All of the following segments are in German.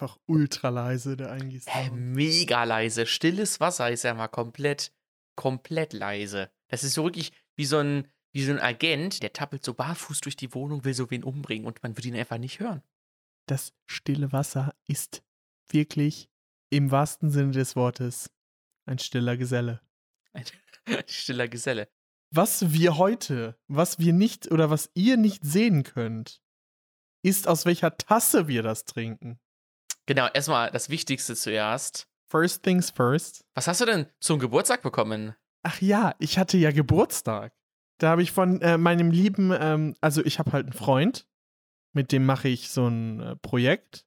Einfach ultra leise, der Eingießer. mega leise. Stilles Wasser ist ja mal komplett, komplett leise. Das ist so wirklich wie so ein, wie so ein Agent, der tappelt so barfuß durch die Wohnung, will so wen umbringen und man wird ihn einfach nicht hören. Das stille Wasser ist wirklich im wahrsten Sinne des Wortes ein stiller Geselle. Ein stiller Geselle. Was wir heute, was wir nicht oder was ihr nicht sehen könnt, ist aus welcher Tasse wir das trinken. Genau, erstmal das Wichtigste zuerst. First things first. Was hast du denn zum Geburtstag bekommen? Ach ja, ich hatte ja Geburtstag. Da habe ich von äh, meinem lieben, ähm, also ich habe halt einen Freund, mit dem mache ich so ein äh, Projekt,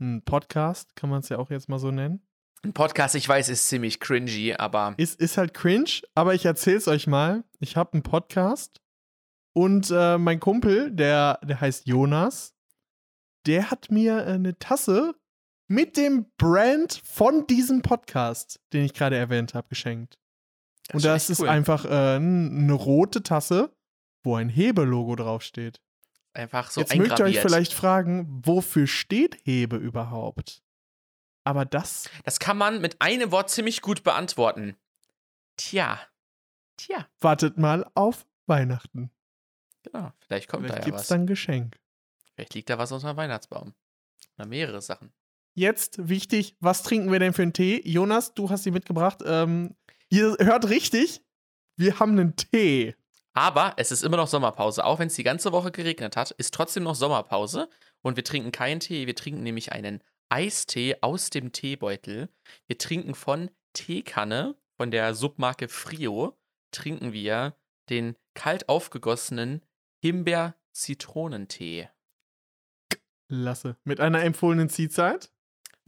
ein Podcast, kann man es ja auch jetzt mal so nennen. Ein Podcast, ich weiß, ist ziemlich cringy, aber. Ist, ist halt cringe, aber ich erzähl's euch mal. Ich habe einen Podcast und äh, mein Kumpel, der, der heißt Jonas, der hat mir äh, eine Tasse mit dem Brand von diesem Podcast, den ich gerade erwähnt habe, geschenkt. Das Und das ist cool. einfach äh, eine rote Tasse, wo ein Hebe-Logo draufsteht. Einfach so Jetzt mögt ihr euch vielleicht fragen, wofür steht Hebe überhaupt? Aber das, Das kann man mit einem Wort ziemlich gut beantworten. Tja. Tja, wartet mal auf Weihnachten. genau. Vielleicht kommt Vielleicht da ja gibt's was. dann ein Geschenk. Vielleicht liegt da was unter dem Weihnachtsbaum. Oder mehrere Sachen. Jetzt wichtig, was trinken wir denn für einen Tee? Jonas, du hast sie mitgebracht. Ähm, ihr hört richtig, wir haben einen Tee. Aber es ist immer noch Sommerpause. Auch wenn es die ganze Woche geregnet hat, ist trotzdem noch Sommerpause. Und wir trinken keinen Tee. Wir trinken nämlich einen Eistee aus dem Teebeutel. Wir trinken von Teekanne, von der Submarke Frio, trinken wir den kalt aufgegossenen Himbeer-Zitronentee Lasse. Mit einer empfohlenen Ziehzeit?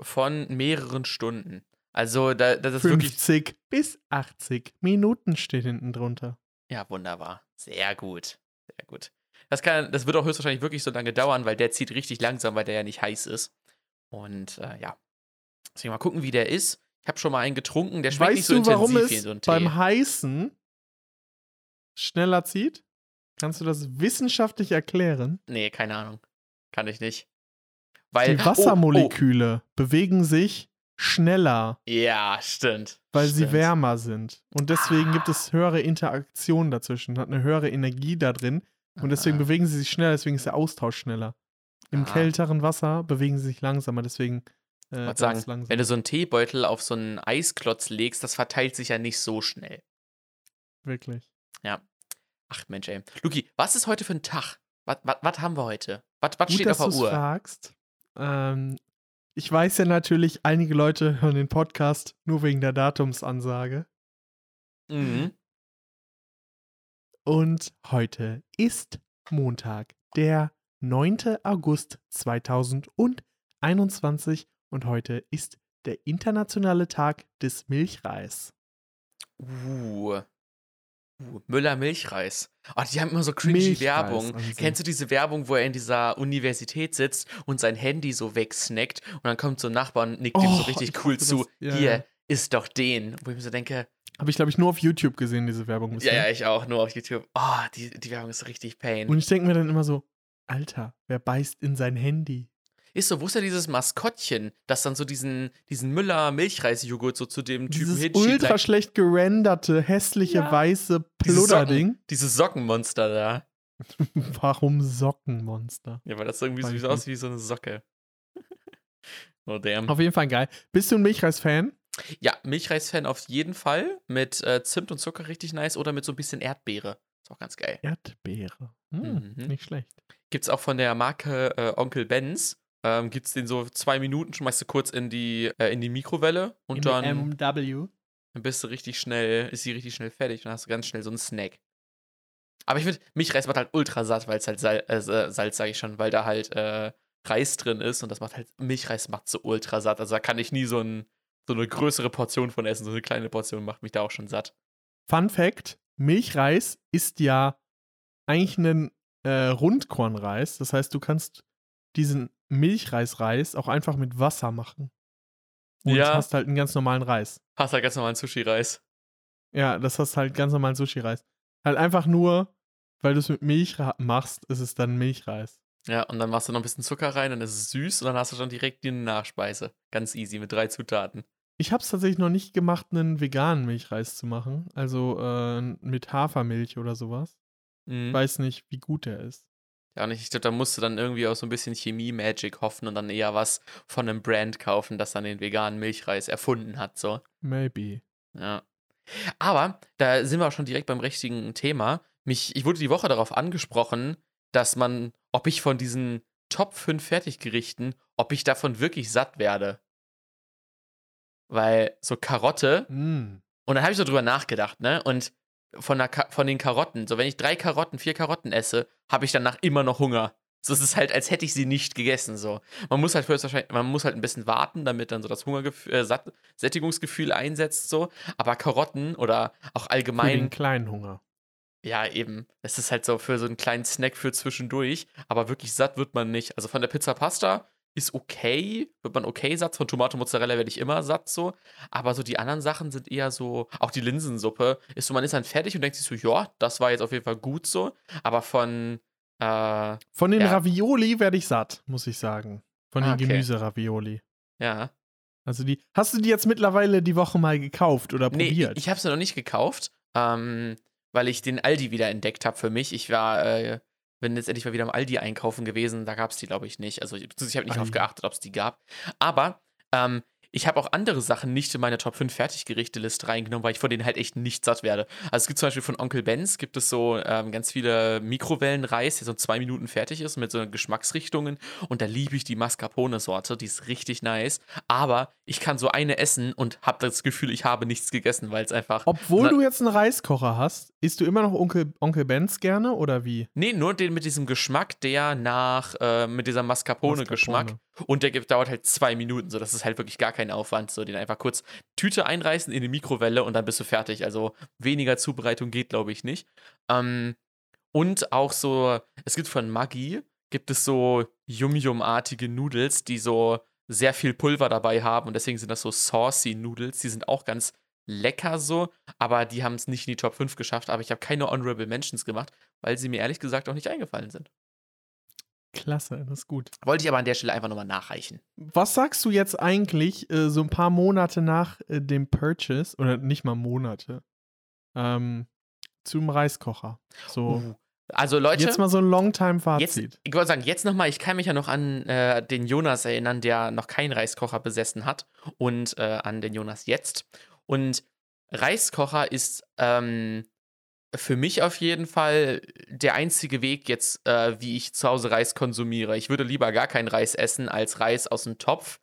Von mehreren Stunden. Also, da, das ist wirklich. 50 bis 80 Minuten steht hinten drunter. Ja, wunderbar. Sehr gut. Sehr gut. Das, kann, das wird auch höchstwahrscheinlich wirklich so lange dauern, weil der zieht richtig langsam, weil der ja nicht heiß ist. Und äh, ja. Deswegen mal gucken, wie der ist. Ich habe schon mal einen getrunken, der schmeckt nicht weißt so du, warum intensiv wie es so ein Tee. beim Heißen schneller zieht? Kannst du das wissenschaftlich erklären? nee, keine Ahnung. Kann ich nicht. Weil, Die Oh, Wassermoleküle bewegen sich schneller, oh, ja, stimmt. weil sie stimmt. wärmer sind. Und deswegen gibt Ah. es höhere Interaktion dazwischen, hat eine höhere Energie da drin. Und deswegen Ah. bewegen sie sich schneller, deswegen ist der Austausch schneller. Im Ah. kälteren Wasser bewegen sie sich langsamer, deswegen äh, Ich sagen, langsam. wenn du so einen Teebeutel auf so einen Eisklotz legst, das verteilt sich ja nicht so schnell. Wirklich. Ach Mensch, ey. Luki, was ist heute für ein Tag? Was, haben wir heute? Was, steht auf du der Uhr? fragst. Ähm, ich weiß ja natürlich, einige Leute hören den Podcast nur wegen der Datumsansage. Mhm. Und heute ist Montag, der 9. August 2021 und heute ist der internationale Tag des Milchreis. Uh. Uh. Müller Milchreis. Oh, die haben immer so cringy Milchreis Werbung. an sich. Kennst du diese Werbung, wo er in dieser Universität sitzt und sein Handy so wegsnackt und dann kommt so ein Nachbar und nickt ihm so Oh, richtig ich cool zu. das. Ja, Hier, ja. ist doch den. Wo ich mir so denke, Habe ich, glaube ich, nur auf YouTube gesehen, diese Werbung. ja, ja, ich auch, nur auf YouTube. Oh, die, die Werbung ist richtig pain. Und ich denke mir dann immer so, Alter, wer beißt in sein Handy? Ist so, wo ist ja dieses Maskottchen, das dann so diesen, diesen Müller-Milchreis-Joghurt so zu dem Typen Dieses hinschiebt? ultra like, schlecht gerenderte, hässliche, Ja. weiße Dieses Pludderding. Dieses Sockenmonster da. Warum Sockenmonster? Ja, weil das irgendwie so aussieht wie so eine Socke. oh, damn. Auf jeden Fall geil. Bist du ein Milchreis-Fan? Ja, Milchreis-Fan auf jeden Fall. Mit äh, Zimt und Zucker richtig nice oder mit so ein bisschen Erdbeere. Ist auch ganz geil. Erdbeere. Hm, Mhm. Nicht schlecht. Gibt's auch von der Marke äh, Onkel Benz. Ähm, gibt's den so zwei Minuten, schmeißt du kurz in die, äh, in die Mikrowelle und dann MW. bist du richtig schnell, ist sie richtig schnell fertig und dann hast du ganz schnell so einen Snack. Aber ich finde, Milchreis macht halt ultra satt, weil es halt Sal äh, Salz, sage ich schon, weil da halt äh, Reis drin ist und das macht halt, Milchreis macht so ultra satt. Also da kann ich nie so, ein, so eine größere Portion von essen. So eine kleine Portion macht mich da auch schon satt. Fun Fact: Milchreis ist ja eigentlich ein äh, Rundkornreis. Das heißt, du kannst diesen Milchreisreis auch einfach mit Wasser machen. Und Ja. hast halt einen ganz normalen Reis. Hast halt ganz normalen Sushi-Reis. Ja, das hast halt ganz normalen Sushi-Reis. Halt einfach nur, weil du es mit Milch machst, ist es dann Milchreis. Ja, und dann machst du noch ein bisschen Zucker rein, dann ist es süß und dann hast du schon direkt die Nachspeise. Ganz easy mit drei Zutaten. Ich habe es tatsächlich noch nicht gemacht, einen veganen Milchreis zu machen. Also äh, mit Hafermilch oder sowas. Mhm. Ich weiß nicht, wie gut der ist. Ja, und ich glaube, da musst du dann irgendwie auch so ein bisschen Chemie-Magic hoffen und dann eher was von einem Brand kaufen, das dann den veganen Milchreis erfunden hat, so. Maybe. Ja. Aber da sind wir auch schon direkt beim richtigen Thema. Mich, ich wurde die Woche darauf angesprochen, dass man, ob ich von diesen Top 5 Fertiggerichten, ob ich davon wirklich satt werde. Weil so Karotte, Mm. und dann habe ich so drüber nachgedacht, ne? Und von, der Ka von den Karotten, so wenn ich drei Karotten, vier Karotten esse, habe ich danach immer noch Hunger. So, es ist halt, als hätte ich sie nicht gegessen. So. Man muss halt wahrscheinlich, man muss halt ein bisschen warten, damit dann so das Hungergefühl, äh, Sättigungsgefühl einsetzt, so. Aber Karotten oder auch Für allgemein den kleinen Hunger. ja, eben. Es ist halt so für so einen kleinen Snack für zwischendurch, aber wirklich satt wird man nicht. Also von der Pizza Pasta ist okay, wird man okay satt. Von Tomato Mozzarella werde ich immer satt so. Aber so die anderen Sachen sind eher so, auch die Linsensuppe, ist so, man ist dann fertig und denkt sich so, ja, das war jetzt auf jeden Fall gut so. Aber von, äh, Von den Ja. Ravioli werde ich satt, muss ich sagen. Von den Ah, okay. Gemüseravioli. ja. Also die. Hast du die jetzt mittlerweile die Woche mal gekauft oder Nee, probiert? ich habe sie noch nicht gekauft, ähm, weil ich den Aldi wieder entdeckt habe für mich. Ich war, äh, bin jetzt endlich mal wieder im Aldi einkaufen gewesen, da gab es die, glaube ich, nicht. Also ich, ich habe nicht darauf geachtet, ob es die gab. Aber ähm, ich habe auch andere Sachen nicht in meine Top 5 Fertiggerichte-Liste reingenommen, weil ich von denen halt echt nicht satt werde. Also es gibt zum Beispiel von Onkel Benz gibt es so ähm, ganz viele Mikrowellenreis, der so in zwei Minuten fertig ist mit so Geschmacksrichtungen. Und da liebe ich die Mascarpone-Sorte, die ist richtig nice. Aber ich kann so eine essen und habe das Gefühl, ich habe nichts gegessen, weil es einfach. Obwohl du jetzt einen Reiskocher hast, isst du immer noch Onkel, Onkel Benz gerne oder wie? Nee, nur den mit diesem Geschmack, der nach, äh, mit dieser Mascarpone-Geschmack. Mascarpone. Und der dauert halt zwei Minuten, so das ist halt wirklich gar kein Aufwand. So den einfach kurz Tüte einreißen in die Mikrowelle und dann bist du fertig. Also weniger Zubereitung geht, glaube ich, nicht. Ähm, und auch so, es gibt von Maggi, gibt es so Yum-Yum-artige Noodles, die so sehr viel Pulver dabei haben und deswegen sind das so saucy Noodles. Die sind auch ganz lecker so, aber die haben es nicht in die Top 5 geschafft. Aber ich habe keine Honorable Mentions gemacht, weil sie mir ehrlich gesagt auch nicht eingefallen sind. Klasse, das ist gut. Wollte ich aber an der Stelle einfach nochmal nachreichen. Was sagst du jetzt eigentlich äh, so ein paar Monate nach äh, dem Purchase, oder nicht mal Monate, ähm, zum Reiskocher? So, Uh. Also Leute, jetzt mal so ein Longtime-Fazit. ich wollte sagen, jetzt nochmal, ich kann mich ja noch an äh, den Jonas erinnern, der noch keinen Reiskocher besessen hat und äh, an den Jonas jetzt. Und Reiskocher ist ähm, für mich auf jeden Fall der einzige Weg jetzt, äh, wie ich zu Hause Reis konsumiere. Ich würde lieber gar keinen Reis essen als Reis aus dem Topf.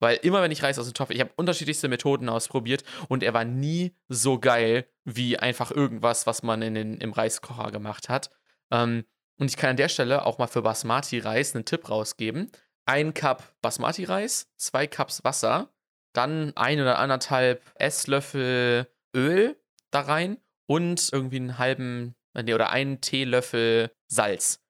Weil immer, wenn ich Reis aus dem Topf, ich habe unterschiedlichste Methoden ausprobiert und er war nie so geil wie einfach irgendwas, was man in den, im Reiskocher gemacht hat. Ähm, und ich kann an der Stelle auch mal für Basmati-Reis einen Tipp rausgeben. Ein Cup Basmati-Reis, zwei Cups Wasser, dann ein oder anderthalb Esslöffel Öl da rein und irgendwie einen halben nee, oder einen Teelöffel Salz.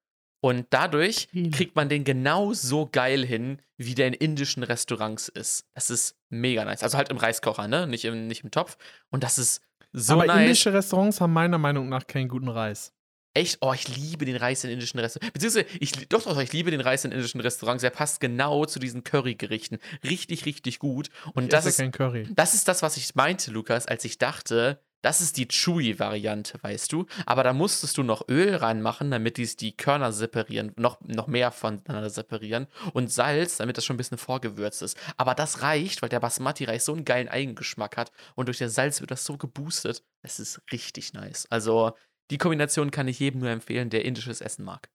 Und dadurch kriegt man den genau so geil hin, wie der in indischen Restaurants ist. Das ist mega nice. Also halt im Reiskocher, ne? Nicht im, nicht im Topf. Und das ist so Aber nice. indische Restaurants haben meiner Meinung nach keinen guten Reis. Echt? Oh, ich liebe den Reis in indischen Restaurants. Beziehungsweise, ich, doch, doch, ich liebe den Reis in indischen Restaurants. Der passt genau zu diesen Currygerichten. Richtig, richtig gut. Und ich das ist, kein Curry. das ist das, was ich meinte, Lukas, als ich dachte, das ist die Chewy-Variante, weißt du? Aber da musstest du noch Öl reinmachen, damit dies die Körner separieren, noch, noch mehr voneinander separieren. Und Salz, damit das schon ein bisschen vorgewürzt ist. Aber das reicht, weil der Basmati-Reis so einen geilen Eigengeschmack hat. Und durch das Salz wird das so geboostet. Es ist richtig nice. Also, die Kombination kann ich jedem nur empfehlen, der indisches Essen mag.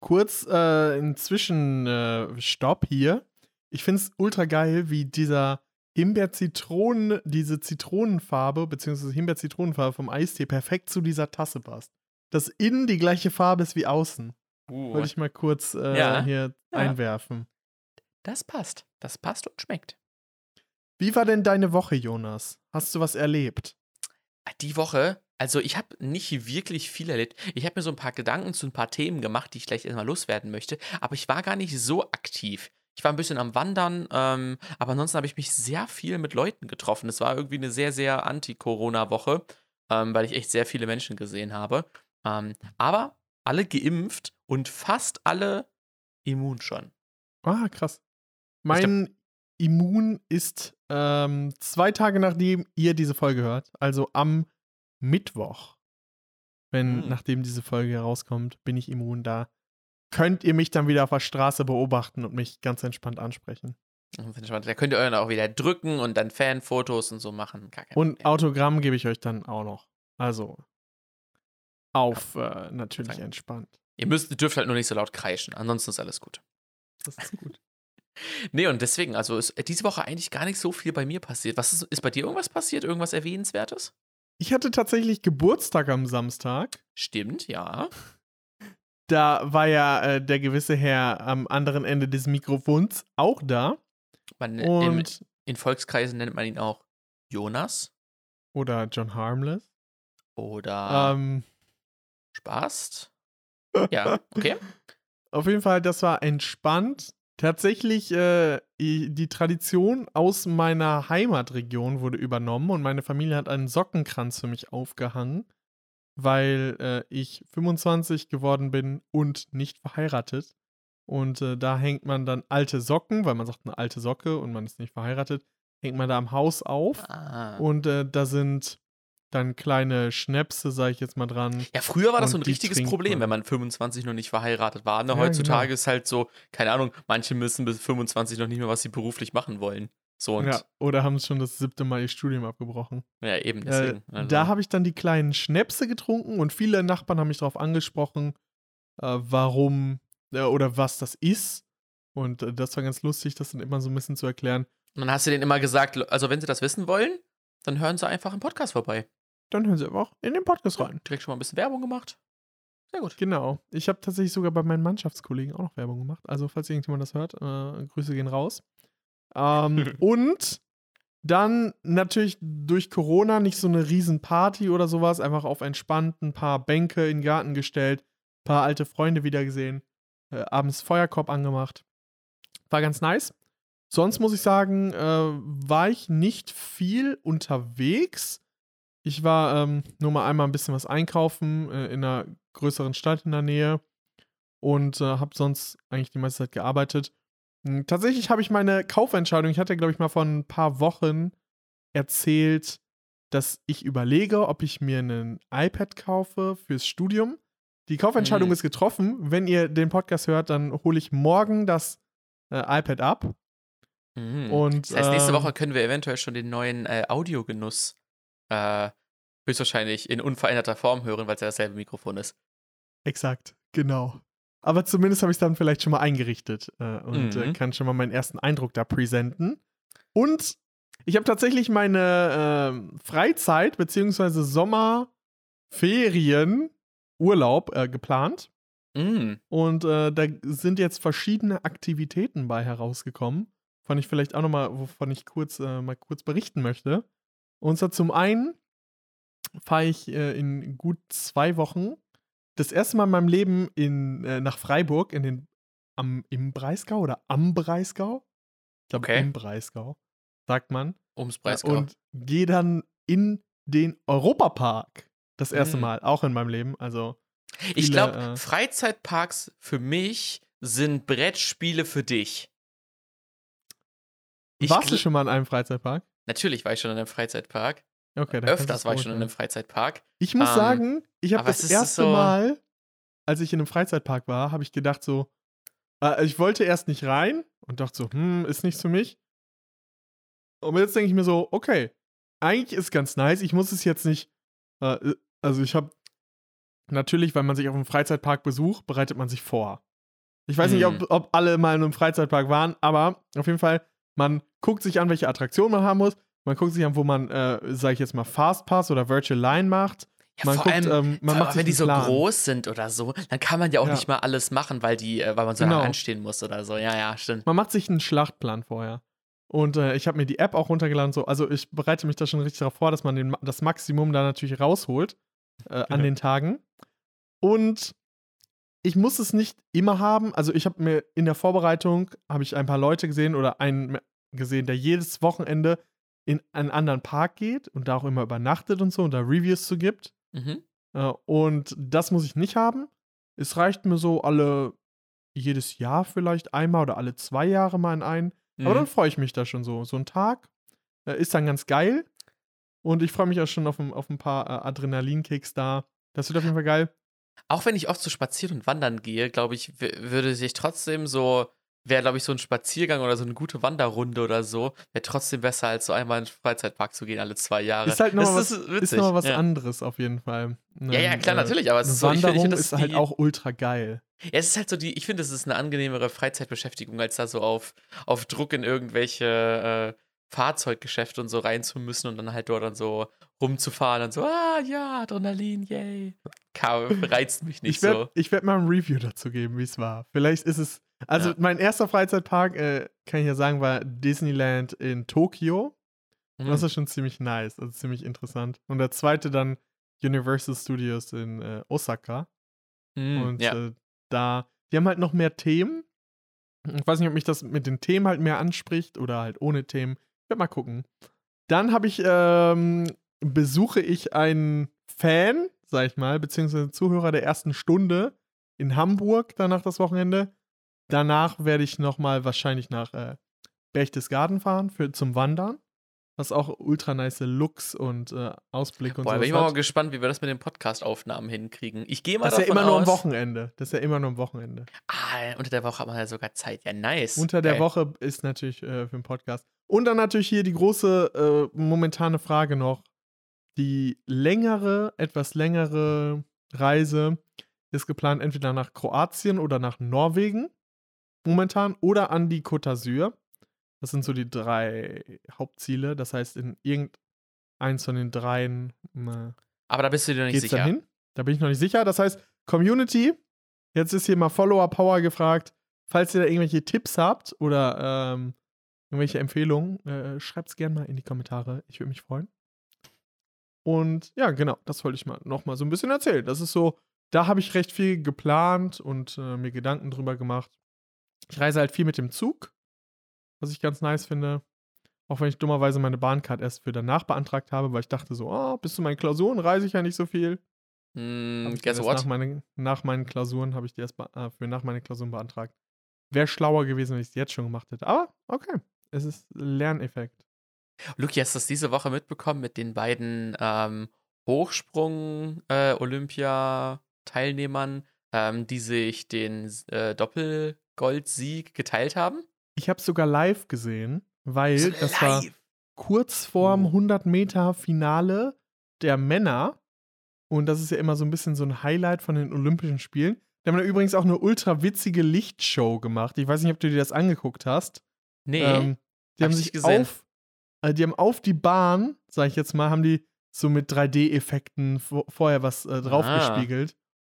Kurz äh, ein Zwischenstopp hier. Ich finde es ultra geil, wie dieser Himbeer-Zitronen, diese Zitronenfarbe, beziehungsweise Himbeer-Zitronenfarbe vom Eistee perfekt zu dieser Tasse passt. Dass innen die gleiche Farbe ist wie außen. Uh, Wollte ich mal kurz äh, Ja. hier Ja. einwerfen. das passt. Das passt und schmeckt. Wie war denn deine Woche, Jonas? Hast du was erlebt? Die Woche, also ich habe nicht wirklich viel erlebt. Ich habe mir so ein paar Gedanken zu ein paar Themen gemacht, die ich gleich erstmal loswerden möchte, aber ich war gar nicht so aktiv. Ich war ein bisschen am Wandern, ähm, aber ansonsten habe ich mich sehr viel mit Leuten getroffen. Es war irgendwie eine sehr, sehr Anti-Corona-Woche, ähm, weil ich echt sehr viele Menschen gesehen habe. Ähm, aber alle geimpft und fast alle immun schon. Ah, krass. Mein Immun ist ähm, zwei Tage nachdem ihr diese Folge hört, also am Mittwoch, wenn Hm. nachdem diese Folge herauskommt, bin ich immun da. Könnt ihr mich dann wieder auf der Straße beobachten und mich ganz entspannt ansprechen. Wenn ich- Da könnt ihr euren auch wieder drücken und dann Fanfotos und so machen. Und. Autogramm gebe ich euch dann auch noch. Also auf äh, natürlich Danke. entspannt. Ihr müsst, dürft halt nur nicht so laut kreischen. Ansonsten ist alles gut. Das ist gut. Nee, und deswegen, also ist diese Woche eigentlich gar nicht so viel bei mir passiert. Was ist, ist bei dir irgendwas passiert? Irgendwas Erwähnenswertes? Ich hatte tatsächlich Geburtstag am Samstag. Stimmt, ja. Da war ja äh, der gewisse Herr am anderen Ende des Mikrofons auch da. Man, im, Und in Volkskreisen nennt man ihn auch Jonas oder John Harmless. oder Ähm, Spast. Ja, okay. auf jeden Fall, das war entspannt. Tatsächlich, äh, die Tradition aus meiner Heimatregion wurde übernommen und meine Familie hat einen Sockenkranz für mich aufgehangen, weil äh, ich 25 geworden bin und nicht verheiratet. Und äh, da hängt man dann alte Socken, weil man sagt eine alte Socke und man ist nicht verheiratet, hängt man da am Haus auf. Ah. Und äh, da sind dann kleine Schnäpse, sag ich jetzt mal dran. Ja, früher war das so ein richtiges Problem, man. wenn man 25 noch nicht verheiratet war. Ne? Ja, Heutzutage genau. ist halt so, keine Ahnung, manche müssen bis 25 noch nicht mehr, was sie beruflich machen wollen. So Ja, ja, oder haben schon das siebte Mal ihr Studium abgebrochen. eben Äh, deswegen. also. Da habe ich dann die kleinen Schnäpse getrunken und viele Nachbarn haben mich darauf angesprochen, äh, warum äh, oder was das ist. Und äh, das war ganz lustig, das dann immer so ein bisschen zu erklären. Und dann hast du denen immer gesagt, also wenn sie das wissen wollen, dann hören sie einfach im Podcast vorbei. Dann hören sie einfach in den Podcast rein. Direkt schon mal ein bisschen Werbung gemacht. Sehr gut. Genau. Ich habe tatsächlich sogar bei meinen Mannschaftskollegen auch noch Werbung gemacht. Also, falls irgendjemand das hört, äh, Grüße gehen raus. Ähm, und dann natürlich durch Corona nicht so eine riesen Party oder sowas, einfach auf entspannt ein paar Bänke in den Garten gestellt, ein paar alte Freunde wieder gesehen, äh, abends Feuerkorb angemacht. War ganz nice. Sonst muss ich sagen, äh, war ich nicht viel unterwegs. Ich war ähm, nur mal einmal ein bisschen was einkaufen äh, in einer größeren Stadt in der Nähe und äh, habe sonst eigentlich die meiste Zeit gearbeitet. Hm, Tatsächlich habe ich meine Kaufentscheidung, ich hatte, glaube ich, mal vor ein paar Wochen erzählt, dass ich überlege, ob ich mir ein iPad kaufe fürs Studium. Die Kaufentscheidung Mhm. ist getroffen. Wenn ihr den Podcast hört, dann hole ich morgen das äh, iPad ab. Mhm. Und, das heißt, nächste ähm, Woche können wir eventuell schon den neuen äh, Audiogenuss äh, höchstwahrscheinlich in unveränderter Form hören, weil es ja dasselbe Mikrofon ist. Exakt, genau. Aber zumindest habe ich es dann vielleicht schon mal eingerichtet äh, und äh, Mhm. kann schon mal meinen ersten Eindruck da präsenten. Und ich habe tatsächlich meine ähm, Freizeit beziehungsweise Sommerferien, Urlaub äh, geplant. Mm. Und äh, da sind jetzt verschiedene Aktivitäten bei herausgekommen, von ich vielleicht auch noch mal, wovon ich kurz äh, mal kurz berichten möchte. Und zwar zum einen fahre ich äh, in gut zwei Wochen das erste Mal in meinem Leben in, äh, nach Freiburg in den am, im Breisgau oder am Breisgau. Ich glaube Okay. im Breisgau, sagt man. Ums Äh, Breisgau. Und gehe dann in den Europapark. Das erste Mm. Mal, auch in meinem Leben. Also ich viele, glaube, äh, Freizeitparks für mich sind Brettspiele für dich. Ich warst du schon mal in einem Freizeitpark? Natürlich war ich schon in einem Freizeitpark. Okay, Öfters war ich schon in einem Freizeitpark. Ich muss Ähm, sagen, ich habe das erste so- Mal, als ich in einem Freizeitpark war, habe ich gedacht so, äh, ich wollte erst nicht rein und dachte so, hm, ist nichts für mich. Und jetzt denke ich mir so, okay, eigentlich ist ganz nice. Ich muss es jetzt nicht, äh, also ich habe natürlich, wenn man sich auf einem Freizeitpark besucht, bereitet man sich vor. Ich weiß nicht, Mhm. ob, ob alle mal in einem Freizeitpark waren, aber auf jeden Fall, man guckt sich an, welche Attraktion man haben muss. Man guckt sich an, wo man, äh, sag ich jetzt mal, Fastpass oder Virtual Line macht. Ja, man vor guckt, allem, ähm, man macht wenn die so Plan. groß sind oder so, dann kann man ja auch Ja. nicht mal alles machen, weil die, äh, weil man so Genau. lange anstehen muss oder so. Ja, ja, stimmt. Man macht sich einen Schlachtplan vorher. Und äh, ich habe mir die App auch runtergeladen. So. Also ich bereite mich da schon richtig darauf vor, dass man den, das Maximum da natürlich rausholt äh, an Ja. den Tagen. Und ich muss es nicht immer haben. Also ich habe mir in der Vorbereitung, habe ich ein paar Leute gesehen oder einen gesehen, der jedes Wochenende in einen anderen Park geht und da auch immer übernachtet und so und da Reviews zu gibt. Mhm. Äh, und das muss ich nicht haben. Es reicht mir so alle jedes Jahr vielleicht einmal oder alle zwei Jahre mal in einen. Aber Mhm. dann freue ich mich da schon so. So ein Tag äh, ist dann ganz geil. Und ich freue mich auch schon auf ein, auf ein paar äh, Adrenalinkicks da. Das wird auf jeden Fall geil. Auch wenn ich oft so spazieren und wandern gehe, glaube ich, würde sich trotzdem so, wäre, glaube ich, so ein Spaziergang oder so eine gute Wanderrunde oder so, wäre trotzdem besser, als so einmal in den Freizeitpark zu gehen alle zwei Jahre. Ist halt nochmal was, ist noch was ja. anderes auf jeden Fall. Ja, ja, klar, Eine, natürlich, aber es Eine ist so, ich Wanderung ich find, das ist halt die- auch ultra geil. Ja, es ist halt so die, ich finde, es ist eine angenehmere Freizeitbeschäftigung, als da so auf, auf Druck in irgendwelche äh, Fahrzeuggeschäfte und so rein zu müssen und dann halt dort dann so rumzufahren und so, ah ja, Adrenalin, yay. Reizt mich nicht Ich werde so. ich werd mal ein Review dazu geben, wie es war. Vielleicht ist es. Also, Ja. mein erster Freizeitpark, äh, kann ich ja sagen, war Disneyland in Tokio. Und das Mhm. ist schon ziemlich nice, also ziemlich interessant. Und der zweite dann Universal Studios in äh, Osaka. Mhm, Und ja. äh, da, die haben halt noch mehr Themen. Ich weiß nicht, ob mich das mit den Themen halt mehr anspricht oder halt ohne Themen. Ich werde mal gucken. Dann habe ich, ähm, besuche ich einen Fan, sag ich mal, beziehungsweise Zuhörer der ersten Stunde in Hamburg danach das Wochenende. Danach werde ich nochmal wahrscheinlich nach äh, Berchtesgaden fahren für, zum Wandern. Was auch ultra nice Looks und äh, Ausblick und Boah, so bin ich mal gespannt, wie wir das mit den Podcast-Aufnahmen hinkriegen. Ich gehe mal Das ist ja immer nur am aus- Wochenende. Das ist ja immer nur am Wochenende. Ah, unter der Woche hat man ja sogar Zeit. Ja, nice. Unter der Geil. Woche ist natürlich äh, für den Podcast. Und dann natürlich hier die große äh, momentane Frage noch. Die längere, etwas längere Reise ist geplant entweder nach Kroatien oder nach Norwegen momentan oder an die Côte d'Azur. Das sind so die drei Hauptziele. Das heißt, in irgendeins von den dreien äh, Aber da bist du dir noch nicht sicher. dann hin. Da bin ich noch nicht sicher. Das heißt, Community, jetzt ist hier mal Follower Power gefragt. Falls ihr da irgendwelche Tipps habt oder ähm, irgendwelche Empfehlungen, äh, schreibt es gerne mal in die Kommentare. Ich würde mich freuen. Und ja, genau, das wollte ich mal noch mal so ein bisschen erzählen. Das ist so, da habe ich recht viel geplant und äh, mir Gedanken drüber gemacht. Ich reise halt viel mit dem Zug, was ich ganz nice finde. Auch wenn ich dummerweise meine Bahncard erst für danach beantragt habe, weil ich dachte so, oh, bis zu meinen Klausuren reise ich ja nicht so viel. Ich guess what? Nach, meine, nach meinen Klausuren habe ich die erst äh, für nach meinen Klausuren beantragt. Wäre schlauer gewesen, wenn ich es jetzt schon gemacht hätte. Aber okay, es ist Lerneffekt. Luki, hast du das diese Woche mitbekommen mit den beiden ähm, Hochsprung-Olympia-Teilnehmern, ähm, die sich den äh, Doppelgoldsieg geteilt haben? Ich habe es sogar live gesehen, weil das war kurz vorm Uh. 100 Meter Finale der Männer. Und das ist ja immer so ein bisschen so ein Highlight von den Olympischen Spielen. Die haben da übrigens auch eine ultra witzige Lichtshow gemacht. Ich weiß nicht, ob du dir das angeguckt hast. Nee. Ähm, die hab haben ich sich gesehen. auf, äh, die haben auf die Bahn, sag ich jetzt mal, haben die so mit 3D-Effekten vo- vorher was äh, drauf Ah.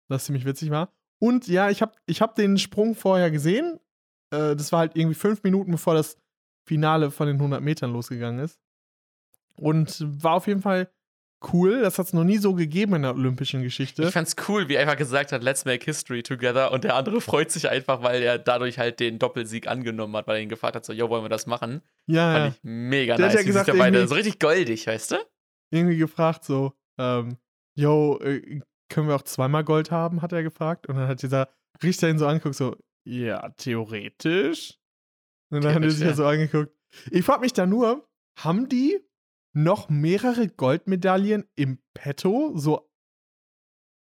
was ziemlich witzig war. Und ja, ich habe ich hab den Sprung vorher gesehen. Äh, das war halt irgendwie fünf Minuten, bevor das Finale von den 100 Metern losgegangen ist. Und war auf jeden Fall cool. Das hat es noch nie so gegeben in der olympischen Geschichte. Ich fand's cool, wie er einfach gesagt hat, let's make history together. Und der andere freut sich einfach, weil er dadurch halt den Doppelsieg angenommen hat, weil er ihn gefragt hat, so, yo, wollen wir das machen? ja, ja. Fand ich mega Der hat nice. ja wie sich gesagt, da beide, irgendwie- so richtig goldig, weißt du? irgendwie gefragt, so, ähm, yo, äh, können wir auch zweimal Gold haben, hat er gefragt. Und dann hat dieser Richter ihn so angeguckt, so, ja, theoretisch. Und dann hat er sich ja so angeguckt. Ich frag mich da nur, haben die noch mehrere Goldmedaillen im Petto, so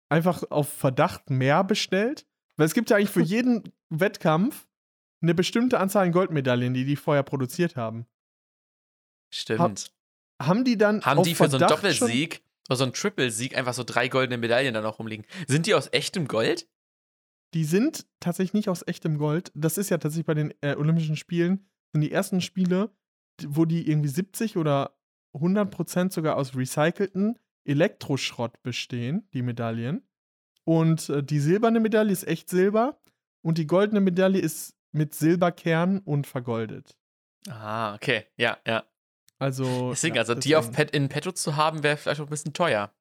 einfach auf Verdacht mehr bestellt? Weil es gibt ja eigentlich für jeden Wettkampf eine bestimmte Anzahl an Goldmedaillen, die die vorher produziert haben. Stimmt. Haben die dann Haben die für so einen Verdacht Doppelsieg so einen Triple-Sieg einfach so drei goldene Medaillen dann noch rumliegen? Sind die aus echtem Gold? Die sind tatsächlich nicht aus echtem Gold. Das ist ja tatsächlich bei den äh, Olympischen Spielen, sind die ersten Spiele, wo die irgendwie 70 oder 100 Prozent sogar aus recycelten Elektroschrott bestehen, die Medaillen. Und äh, die silberne Medaille ist echt Silber und die goldene Medaille ist mit Silberkern und vergoldet. Ah, okay. Ja, ja. Also, Deswegen, ja, also die auf. Pet, in petto zu haben, wäre vielleicht auch ein bisschen teuer.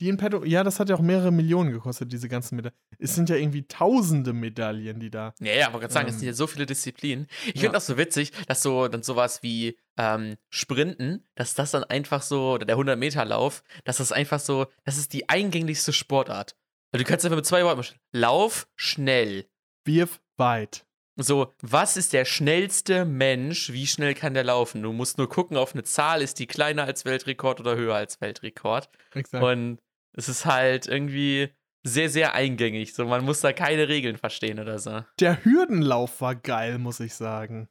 Die in petto, ja, das hat ja auch mehrere Millionen gekostet, diese ganzen Medaillen. Es sind ja irgendwie tausende Medaillen, die da. Ja, ja, aber gerade sagen, es Ähm, sind ja so viele Disziplinen. Ich ja. finde das so witzig, dass so dann sowas wie ähm, Sprinten, dass das dann einfach so, oder der 100-Meter-Lauf, dass das einfach so, das ist die eingänglichste Sportart. Weil du kannst einfach mit zwei Worten. Lauf schnell. Wirf weit. So, was ist der schnellste Mensch? Wie schnell kann der laufen? Du musst nur gucken auf eine Zahl, ist die kleiner als Weltrekord oder höher als Weltrekord? Exakt. Und es ist halt irgendwie sehr, sehr eingängig. So, man muss da keine Regeln verstehen oder so. Der Hürdenlauf war geil, muss ich sagen.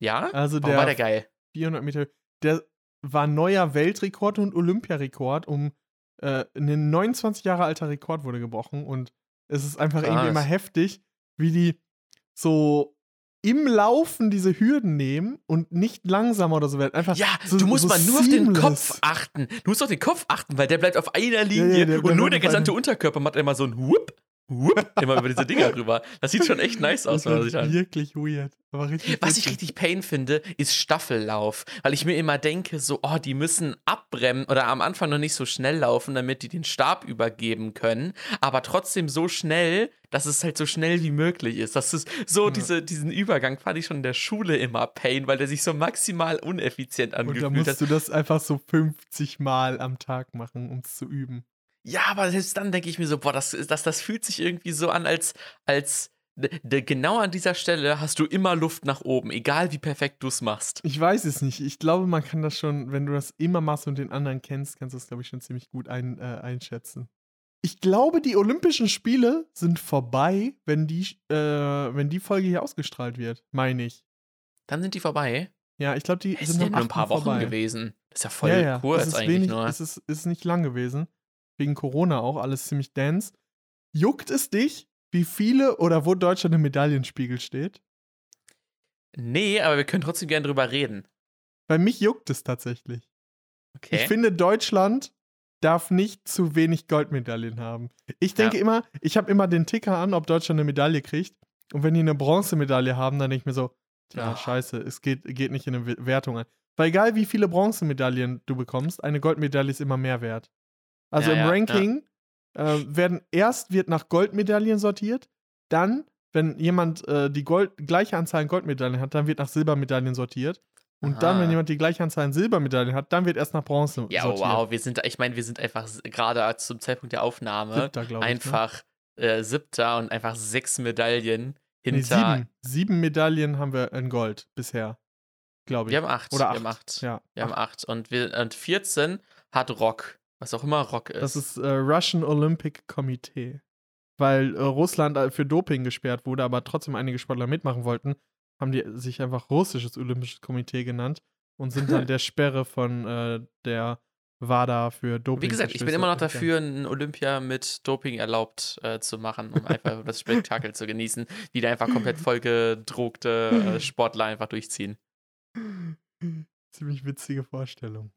Ja? Also Warum der war der geil? 400 Meter, der war neuer Weltrekord und Olympiarekord. Um äh, ein 29 Jahre alter Rekord wurde gebrochen und es ist einfach irgendwie Krass. immer heftig, wie die so im Laufen diese Hürden nehmen und nicht langsamer oder so werden. Einfach Ja, so, du musst so mal nur auf den. Kopf achten. Du musst auf den Kopf achten, weil der bleibt auf einer Linie ja, der und nur der gesamte Unterkörper macht immer so ein Whoop, Whoop, immer über diese Dinger rüber. Das sieht schon echt nice aus, Das war sich an. wirklich weird. Richtig Was ich richtig pain finde, ist Staffellauf. Weil ich mir immer denke, so, oh, die müssen abbremsen oder am Anfang noch nicht so schnell laufen, damit die den Stab übergeben können. Aber trotzdem so schnell, dass es halt so schnell wie möglich ist. Das ist so, Ja. diese, diesen Übergang fand ich schon in der Schule immer pain, weil der sich so maximal uneffizient Und da angefühlt musst hat. du das einfach so 50 Mal am Tag machen, um es zu üben. Ja, aber selbst dann denke ich mir so, boah, das, das, das fühlt sich irgendwie so an, als, als genau an dieser Stelle hast du immer Luft nach oben, egal wie perfekt du es machst. Ich weiß es nicht. Ich glaube, man kann das schon, wenn du das immer machst und den anderen kennst, kannst du das, glaube ich, schon ziemlich gut ein, äh, einschätzen. Ich glaube, die Olympischen Spiele sind vorbei, wenn die, äh, wenn die Folge hier ausgestrahlt wird, meine ich. Dann sind die vorbei. Ja, ich glaube, die Es sind am nur ein paar 8. Wochen vorbei. gewesen. Das ist ja voll ja, ja. kurz eigentlich wenig, nur. Es ist, ist nicht lang gewesen. Wegen Corona auch, alles ziemlich dance. Juckt es dich, wie viele oder wo Deutschland im Medaillenspiegel steht? Nee, aber wir können trotzdem gerne drüber reden. Bei mich juckt es tatsächlich. Okay. Ich finde, Deutschland darf nicht zu wenig Goldmedaillen haben. Ich denke Ja. immer, ich habe immer den Ticker an, ob Deutschland eine Medaille kriegt. Und wenn die eine Bronzemedaille haben, dann denke ich mir so, tja, scheiße, es geht, geht nicht in eine We- Wertung ein. Weil egal wie viele Bronzemedaillen du bekommst, eine Goldmedaille ist immer mehr wert. Also Ja, im ja, Ranking äh, werden erst wird nach Goldmedaillen sortiert, dann, wenn jemand äh, die Gold, gleiche Anzahl an Goldmedaillen hat, dann wird nach Silbermedaillen sortiert. Und dann, Aha. wenn jemand die gleiche Anzahl an Silbermedaillen hat, dann wird erst nach Bronze ja, sortiert. wow, wir sind, ich meine, wir sind einfach gerade zum Zeitpunkt der Aufnahme Siebter, ich. Ne? einfach äh, siebter und einfach sechs Medaillen Nee, hinter. sieben. sieben Medaillen haben wir in Gold bisher, glaube ich. Wir haben acht. Oder Wir haben acht. acht. Ja, Wir haben acht. acht. Und, wir, und 14 hat Rock. Was auch immer Rock ist. Das ist äh, Russian Olympic Committee. Weil äh, Russland äh, für Doping gesperrt wurde, aber trotzdem einige Sportler mitmachen wollten, haben die sich einfach russisches Olympisches Komitee genannt und sind dann der Sperre von äh, der WADA für Doping. Wie gesagt, ich bin immer noch dafür, ein Olympia mit Doping erlaubt äh, zu machen, um einfach das Spektakel zu genießen, die da einfach komplett vollgedruckte äh, Sportler einfach durchziehen. Ziemlich witzige Vorstellung.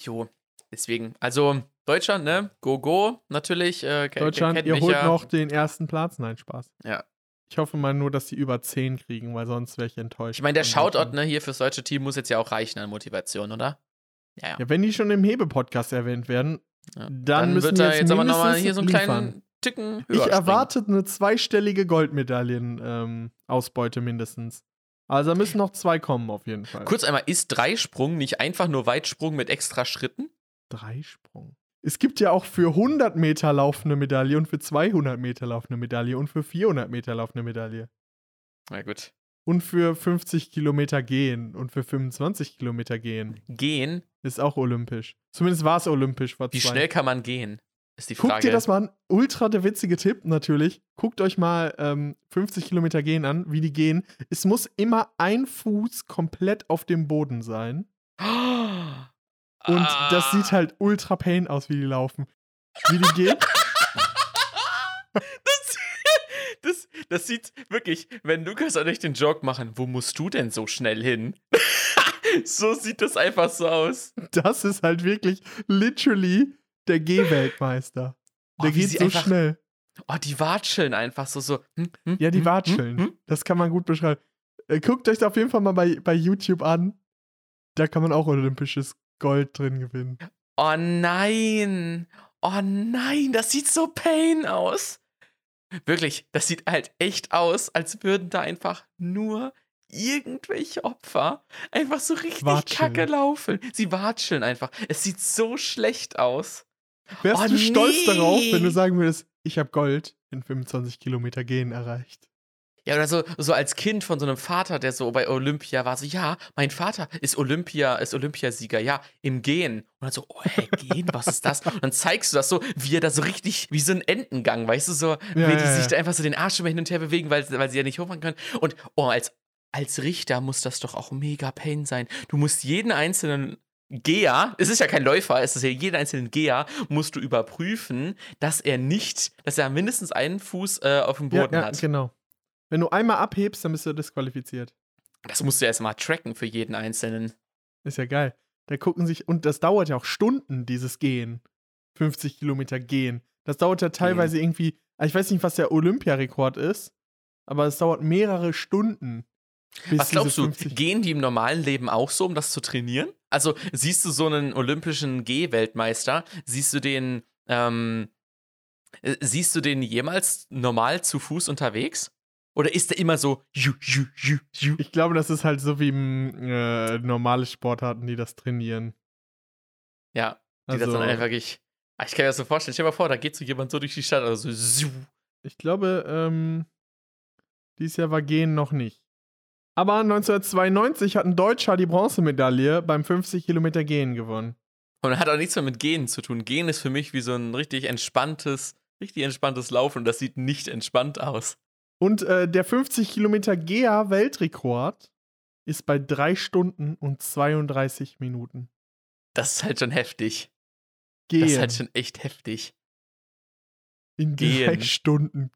Jo, deswegen. Also, Deutschland, ne? Go, go, natürlich. Äh, Deutschland, ihr holt ja. noch den ersten Platz. Nein, Spaß. Ja. Ich hoffe mal nur, dass die über 10 kriegen, weil sonst wäre ich enttäuscht. Ich meine, der Shoutout, ne, hier fürs deutsche Team muss jetzt ja auch reichen an Motivation, oder? Ja, ja. Ja, wenn die schon im Hebe-Podcast erwähnt werden, ja. dann müssen wird wir da jetzt jetzt aber nochmal hier so einen liefern. kleinen Ticken höher ich erwarte eine zweistellige Goldmedaillen-Ausbeute mindestens. Also da müssen noch zwei kommen auf jeden Fall. Kurz einmal, ist Dreisprung nicht einfach nur Weitsprung mit extra Schritten? Dreisprung. Es gibt ja auch für 100 Meter laufende Medaille und für 200 Meter laufende Medaille und für 400 Meter laufende Medaille. Na gut. Und für 50 Kilometer gehen und für 25 Kilometer gehen. Gehen, Ist auch olympisch. Zumindest war es olympisch vor wie zwei. schnell kann man gehen? Ist die Frage. Guckt dir das mal an. Ultra der witzige Tipp natürlich. Guckt euch mal ähm, 50 Kilometer gehen an, wie die gehen. Es muss immer ein Fuß komplett auf dem Boden sein. Und Ah. das sieht halt ultra pain aus, wie die laufen. Wie die gehen. Das, das, das sieht wirklich, wenn Lukas und ich den Joke machen, wo musst du denn so schnell hin? so sieht das einfach so aus. Das ist halt wirklich literally der Geh-Weltmeister. Oh, Der wie geht so einfach- schnell. Oh, die watscheln einfach so, so. hm, hm, Ja, die hm, watscheln. Das kann man gut beschreiben. Äh, guckt euch auf jeden Fall mal bei, bei YouTube an. Da kann man auch olympisches Gold drin gewinnen. Oh nein. Oh nein, das sieht so pain aus. Wirklich, das sieht halt echt aus, als würden da einfach nur irgendwelche Opfer einfach so richtig Watscheln. kacke laufen. Sie watscheln einfach. Es sieht so schlecht aus. Wärst Oh, du stolz nee. darauf, wenn du sagen würdest, ich habe Gold in 25 Kilometer Gehen erreicht? Ja, oder so, so als Kind von so einem Vater, der so bei Olympia war, so, ja, mein Vater ist Olympia, ist Olympiasieger, ja, im Gehen. Und dann so, oh, hä, Gehen, was ist das? Und dann zeigst du das so, wie er da so richtig, wie so ein Entengang, weißt du, so, wie Ja, die ja, sich ja. da einfach so den Arsch immer hin und her bewegen, weil, weil sie ja nicht hochmachen können. Und, oh, als, als Richter muss das doch auch mega Pain sein. Du musst jeden einzelnen Geher, es ist ja kein Läufer, es ist ja jeden einzelnen Geher, musst du überprüfen, dass er nicht, dass er mindestens einen Fuß äh, auf dem Ja, Boden ja, hat. genau. Wenn du einmal abhebst, dann bist du disqualifiziert. Das musst du erst mal tracken für jeden einzelnen. Ist ja geil. Da gucken sich, und das dauert ja auch Stunden, dieses Gehen. 50 Kilometer gehen. Das dauert ja teilweise irgendwie, ich weiß nicht, was der Olympiarekord ist, aber es dauert mehrere Stunden. Was glaubst du, 50 gehen die im normalen Leben auch so, um das zu trainieren? Also siehst du so einen olympischen Geh-Weltmeister, siehst du den, ähm, äh, siehst du den jemals normal zu Fuß unterwegs? Oder ist der immer so, ju, ju, ju, ju? Ich glaube, das ist halt so wie äh, normale Sportarten, die das trainieren. Ja, die Also, das dann einfach wirklich. Ah, Ich kann mir das so vorstellen. Stell dir mal vor, da geht so jemand so durch die Stadt, also so. ich glaube, ähm, dieses Jahr war Gehen noch nicht. Aber 1992 hat ein Deutscher die Bronzemedaille beim 50 Kilometer Gehen gewonnen. Und hat auch nichts mehr mit Gehen zu tun. Gehen ist für mich wie so ein richtig entspanntes, richtig entspanntes Laufen und das sieht nicht entspannt aus. Und äh, der 50 Kilometer Geher Weltrekord ist bei 3 Stunden und 32 Minuten. Das ist halt schon heftig. Gehen. Das ist halt schon echt heftig. In gehen. drei Stunden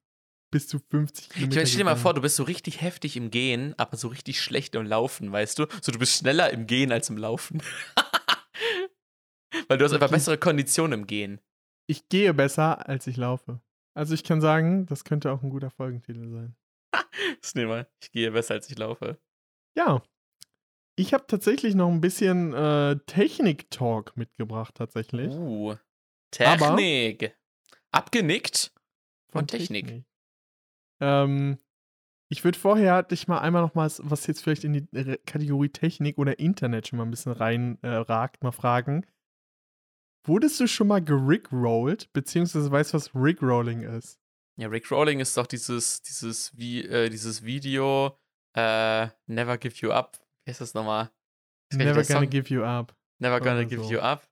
bis zu 50 Ich Kilometer. meine, stell dir mal vor, du bist so richtig heftig im Gehen, aber so richtig schlecht im Laufen, weißt du? So, du bist schneller im Gehen als im Laufen. Weil du hast einfach Okay. bessere Konditionen im Gehen. Ich gehe besser, als ich laufe. Also ich kann sagen, das könnte auch ein guter Folgentitel sein. Wir. Ich gehe besser, als ich laufe. Ja. Ich habe tatsächlich noch ein bisschen äh, Technik-Talk mitgebracht, tatsächlich. Uh. Aber- Technik. Abgenickt von Technik. Ähm, ich würde vorher dich mal einmal noch mal, was jetzt vielleicht in die äh, Kategorie Technik oder Internet schon mal ein bisschen reinragt, äh, ragt, mal fragen. Wurdest du schon mal gerickrollt, beziehungsweise weißt du, was Rickrolling ist? Ja, Rick Rolling ist doch dieses, dieses, wie, äh, dieses Video äh, Never Give You Up. Wie heißt das nochmal? Never gonna Song? give you up. Never Gonna oder Give so. You Up.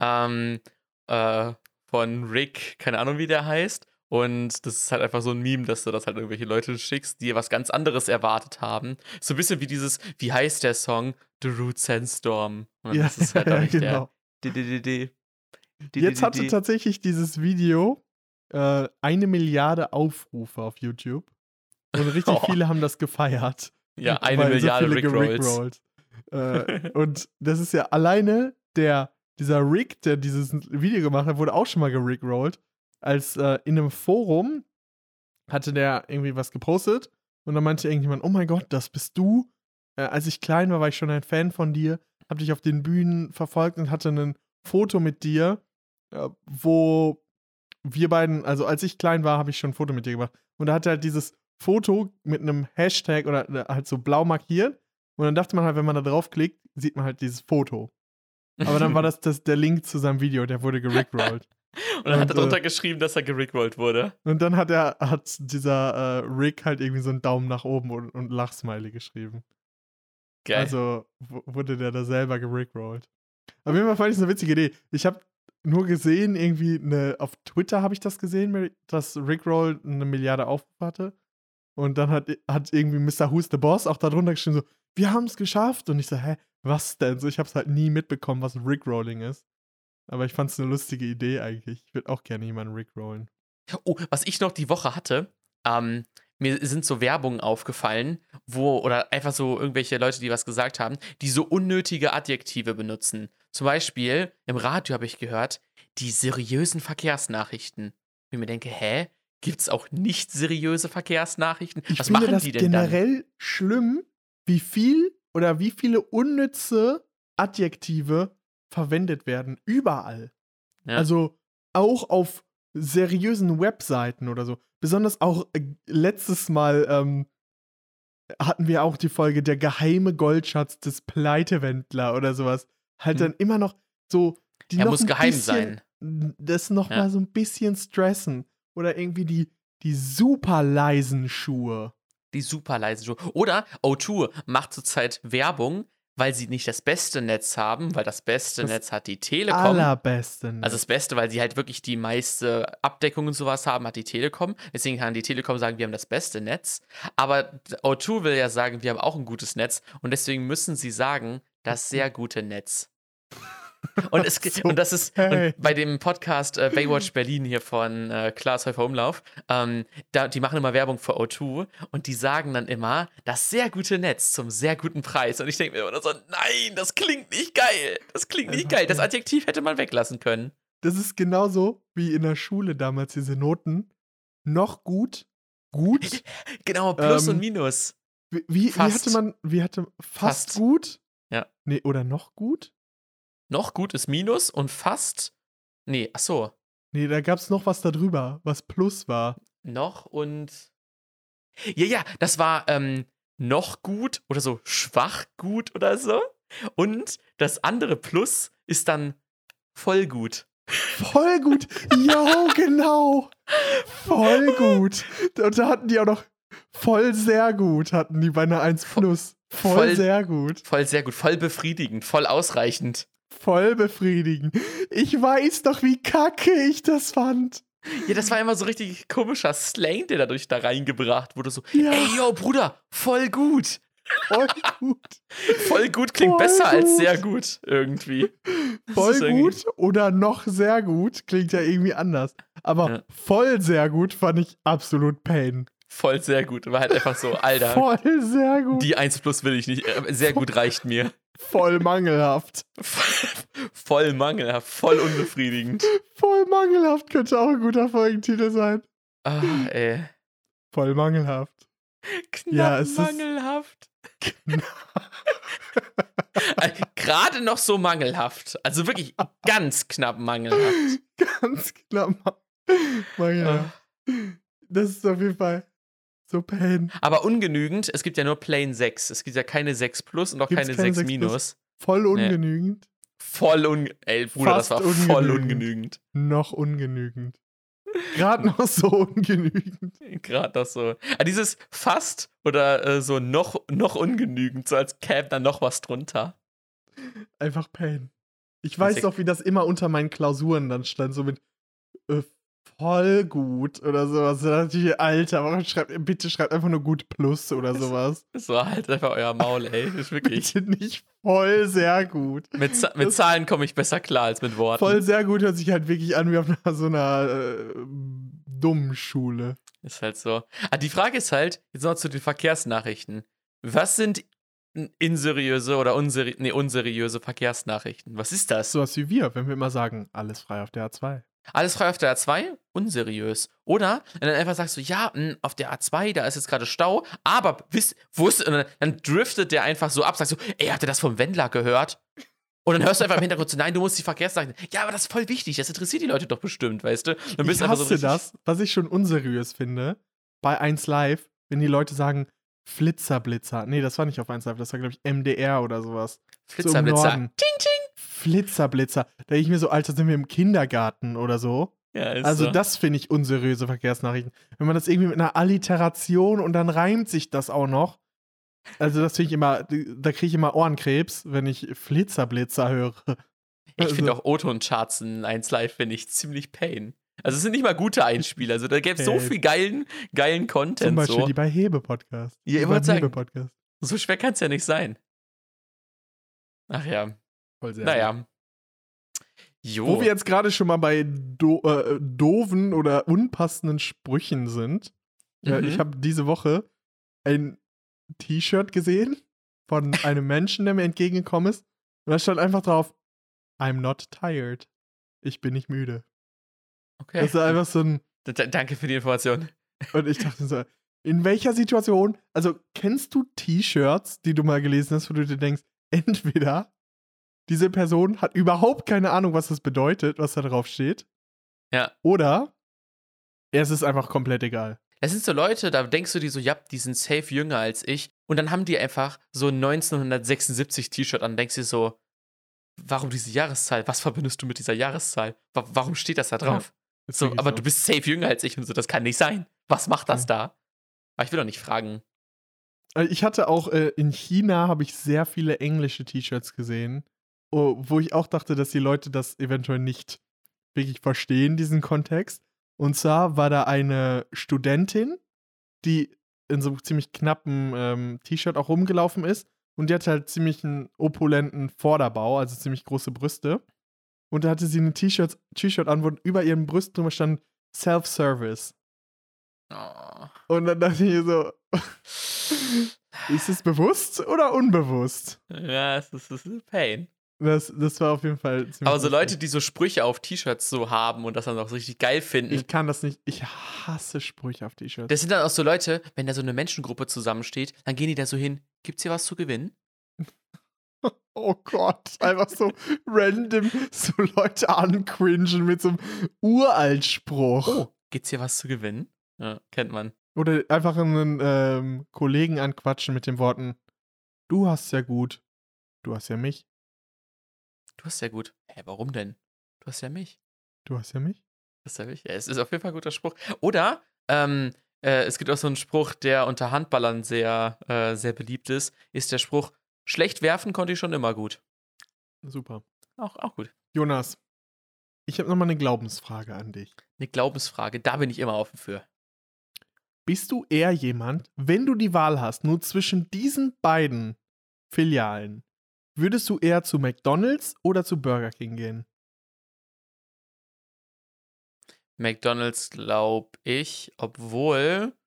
Ähm, äh, von Rick, keine Ahnung, wie der heißt. Und das ist halt einfach so ein Meme, dass du das halt irgendwelche Leute schickst, die was ganz anderes erwartet haben. So ein bisschen wie dieses, wie heißt der Song? The Root Sandstorm. Und Ja, das ist halt auch nicht genau. der. di- di- di- di. Di- Jetzt di- hatte di- tatsächlich dieses Video äh, eine Milliarde Aufrufe auf YouTube. Und richtig Oh. viele haben das gefeiert. Ja, eine Milliarde so Rickrolls. äh, und das ist ja alleine der, dieser Rick, der dieses Video gemacht hat, wurde auch schon mal gerickrollt. Als äh, in einem Forum hatte der irgendwie was gepostet und dann meinte irgendjemand, oh mein Gott, das bist du. Äh, als ich klein war, war ich schon ein Fan von dir, hab dich auf den Bühnen verfolgt und hatte ein Foto mit dir, wo wir beiden, also als ich klein war, habe ich schon ein Foto mit dir gemacht. Und da hatte halt dieses Foto mit einem Hashtag oder äh, halt so blau markiert. Und dann dachte man halt, wenn man da draufklickt, sieht man halt dieses Foto. Aber dann war das, das der Link zu seinem Video, der wurde gerickrollt. Und dann hat er und, äh, drunter geschrieben, dass er gerickrollt wurde. Und dann hat er, hat dieser äh, Rick halt irgendwie so einen Daumen nach oben und, und Lachsmiley geschrieben. Geil. Also wurde der da selber gerickrollt. Auf jeden Fall fand ich es eine witzige Idee. Ich habe nur gesehen, irgendwie eine, auf Twitter habe ich das gesehen, dass Rickroll eine Milliarde Aufrufe hatte. Und dann hat, hat irgendwie Mr. Who's the Boss auch darunter geschrieben, so, wir haben es geschafft. Und ich so, hä, was denn? So, ich habe es halt nie mitbekommen, was Rickrolling ist. Aber ich fand es eine lustige Idee eigentlich. Ich würde auch gerne jemanden rickrollen. Oh, was ich noch die Woche hatte, ähm, mir sind so Werbungen aufgefallen, wo, oder einfach so irgendwelche Leute, die was gesagt haben, die so unnötige Adjektive benutzen. Zum Beispiel, im Radio habe ich gehört, die seriösen Verkehrsnachrichten. Ich mir denke, hä? Gibt's auch nicht seriöse Verkehrsnachrichten? Ich was finde machen das die denn dann? generell schlimm, wie viel oder wie viele unnütze Adjektive verwendet werden. Überall. Ja. Also auch auf seriösen Webseiten oder so. Besonders auch äh, letztes Mal ähm, hatten wir auch die Folge Der geheime Goldschatz des Pleitewendler oder sowas. Halt Hm. dann immer noch so. Die Er noch muss ein geheim bisschen, sein. Das noch Ja. mal so ein bisschen stressen. Oder irgendwie die, die super leisen Schuhe. die super leisen Schuhe. Oder O2 macht zurzeit Werbung, weil sie nicht das beste Netz haben, weil das beste Das Netz hat die Telekom. Allerbeste. Also das Beste, weil sie halt wirklich die meiste Abdeckung und sowas haben, hat die Telekom. Deswegen kann die Telekom sagen, wir haben das beste Netz. Aber O2 will ja sagen, wir haben auch ein gutes Netz. Und deswegen müssen sie sagen, das sehr gute Netz. Und, es, So, und das ist hey. und bei dem Podcast äh, Baywatch Berlin hier von äh, Klaas Häufer Umlauf, ähm, da, die machen immer Werbung für O2 und die sagen dann immer, das sehr gute Netz zum sehr guten Preis. Und ich denke mir immer so, nein, das klingt nicht geil. Das klingt nicht geil. Das. Adjektiv hätte man weglassen können. Das ist genauso wie in der Schule damals diese Noten. Noch gut, gut. Genau, Plus Ähm, und Minus. Wie, wie, wie hatte man, wie hatte fast, Fast. gut? Nee, oder noch gut? Noch gut ist Minus und fast. Nee, ach so. Nee, da gab es noch was darüber, was Plus war. Noch und. Ja, ja, das war ähm, noch gut oder so schwach gut oder so. Und das andere Plus ist dann voll gut. Voll gut. Jo, genau. Voll gut. Und da hatten die auch noch voll sehr gut, hatten die bei einer 1 Plus. Voll, voll- sehr gut. Voll sehr gut, voll befriedigend, voll ausreichend. Voll befriedigend. Ich weiß doch, wie kacke ich das fand. Ja, das war immer so richtig komischer Slang, der dadurch da reingebracht wurde. So, Ja. ey, yo, Bruder, voll gut. Voll gut. Voll gut klingt Voll besser als gut. sehr gut irgendwie. Voll ist irgendwie- gut oder noch sehr gut klingt ja irgendwie anders. Aber Ja. voll sehr gut fand ich absolut Pain. Voll sehr gut. War halt einfach so, Alter. Voll sehr gut. Die 1 plus will ich nicht. Äh, sehr gut reicht mir. Voll mangelhaft. voll mangelhaft, voll unbefriedigend. Voll mangelhaft könnte auch ein guter Folgentitel sein. Ah, ey. Voll mangelhaft. Knapp Ja, es ist- mangelhaft. Äh, Gerade noch so mangelhaft. Also wirklich ganz knapp mangelhaft. Ganz knapp. Mangelhaft. Ah. Das ist auf jeden Fall so Pain. Aber ungenügend, es gibt ja nur Plain 6. Es gibt ja keine 6 plus und auch Gibt's keine keine 6 6 plus? minus. Voll ungenügend. Voll un. Ey, Bruder, Fast das war voll ungenügend. ungenügend. Noch ungenügend. Gerade noch so ungenügend. Gerade das so. Ah, dieses fast oder äh, so noch, noch ungenügend, so als Cap dann noch was drunter. Einfach Pain. Ich weiß doch, wie das immer unter meinen Klausuren dann stand, so mit äh, voll gut oder sowas. Da dachte ich, Alter, warum schreibt, bitte schreibt einfach nur gut plus oder sowas. So halt einfach euer Maul, ey. Das ist wirklich. Bitte nicht voll sehr gut. Mit, mit Zahlen komme ich besser klar als mit Worten. Voll sehr gut hört sich halt wirklich an wie auf einer, so einer äh, dummen Schule. Ist halt so. Ah, die Frage ist halt, jetzt noch zu den Verkehrsnachrichten. Was sind inseriöse oder unseri nee, unseriöse Verkehrsnachrichten? Was ist das? Sowas wie wir, wenn wir immer sagen, alles frei auf der A2. Alles frei auf der A2? Unseriös. Oder wenn du dann einfach sagst so, ja, mh, auf der A2, da ist jetzt gerade Stau, aber wisst, wusst, und dann, dann driftet der einfach so ab, sagt so, ey, habt ihr das vom Wendler gehört? Und dann hörst du einfach im Hintergrund so, nein, du musst die Verkehrsnachrichten. Ja, aber das ist voll wichtig, das interessiert die Leute doch bestimmt, weißt du? Dann bist ich du so hasse richtig- das, was ich schon unseriös finde, bei 1 Live, wenn die Leute sagen, Flitzerblitzer. Nee, das war nicht auf 1 Live, das war, glaube ich, MDR oder sowas. Flitzerblitzer. Norden. Ting, ting. Flitzerblitzer. Da denke ich mir so, Alter, sind wir im Kindergarten oder so. Ja, ist Also so. das finde ich unseriöse Verkehrsnachrichten. Wenn man das irgendwie mit einer Alliteration und dann reimt sich das auch noch. Also das finde ich immer, da kriege ich immer Ohrenkrebs, wenn ich Flitzerblitzer höre. Ich finde Also- auch O-Ton-Charts in 1 Live, finde ich ziemlich pain. Also es sind nicht mal gute Einspieler. Also da gäbe es so Pain. viel geilen, geilen Zum Content. Beispiel So. die bei Hebe Podcast. Ja, Die sagen. Hebe Podcast. so schwer kann es ja nicht sein. Ach ja, Voll sehr naja. Jo. Wo wir jetzt gerade schon mal bei do äh, doofen oder unpassenden Sprüchen sind. Äh, Mhm. ich habe diese Woche ein T-Shirt gesehen von einem Menschen, der mir entgegengekommen ist. Und da stand einfach drauf, I'm not tired. Ich bin nicht müde. Okay. Das ist einfach so ein. D danke für die Information. Und ich dachte so, in welcher Situation, also kennst du T-Shirts, die du mal gelesen hast, wo du dir denkst, entweder diese Person hat überhaupt keine Ahnung, was das bedeutet, was da drauf steht, Ja. oder es ist einfach komplett egal. Es sind so Leute, da denkst du dir so, ja, die sind safe jünger als ich. Und dann haben die einfach so ein 1976 T-Shirt an, denkst dir so, warum diese Jahreszahl? Was verbindest du mit dieser Jahreszahl? Wa warum steht das da drauf? So, aber du bist safe jünger als ich und so, das kann nicht sein. Was macht das Ja. da? Aber ich will doch nicht fragen, Äh, Ich hatte auch äh, in China habe ich sehr viele englische T-Shirts gesehen, oh, wo ich auch dachte, dass die Leute das eventuell nicht wirklich verstehen, diesen Kontext. Und zwar war da eine Studentin, die in so einem ziemlich knappen ähm, T-Shirt auch rumgelaufen ist. Und die hatte halt ziemlich einen opulenten Vorderbau, also ziemlich große Brüste. Und da hatte sie ein T-Shirt an, wo über ihren Brüsten drüber stand Self-Service. Oh. Und dann dachte ich mir so, ist es bewusst oder unbewusst? Ja, es ist, es ist ein Pain. Das, das war auf jeden Fall ziemlich Aber so. Leute, die so Sprüche auf T-Shirts so haben und das dann auch so richtig geil finden, Ich kann das nicht. Ich hasse Sprüche auf T-Shirts. das sind dann auch so Leute, wenn da so eine Menschengruppe zusammensteht, dann gehen die da so hin, gibt's hier was zu gewinnen? Oh Gott. Einfach so random so Leute ancringen mit so einem Uraltspruch. Oh, gibt's hier was zu gewinnen? Ja, kennt man. Oder einfach einen ähm, Kollegen anquatschen mit den Worten: Du hast ja gut. Du hast ja mich. Du hast ja gut. Hä, warum denn? Du hast ja mich. Du hast ja mich. Das ist ja mich. Ja, es ist auf jeden Fall ein guter Spruch. Oder, ähm, äh, es gibt auch so einen Spruch, der unter Handballern sehr, äh, sehr beliebt ist, ist der Spruch, schlecht werfen konnte ich schon immer gut. Super. Auch, auch gut. Jonas, ich habe nochmal eine Glaubensfrage an dich. Eine Glaubensfrage, da bin ich immer offen für. Bist du eher jemand, wenn du die Wahl hast, nur zwischen diesen beiden Filialen, würdest du eher zu McDonald's oder zu Burger King gehen? McDonalds, glaube ich, obwohl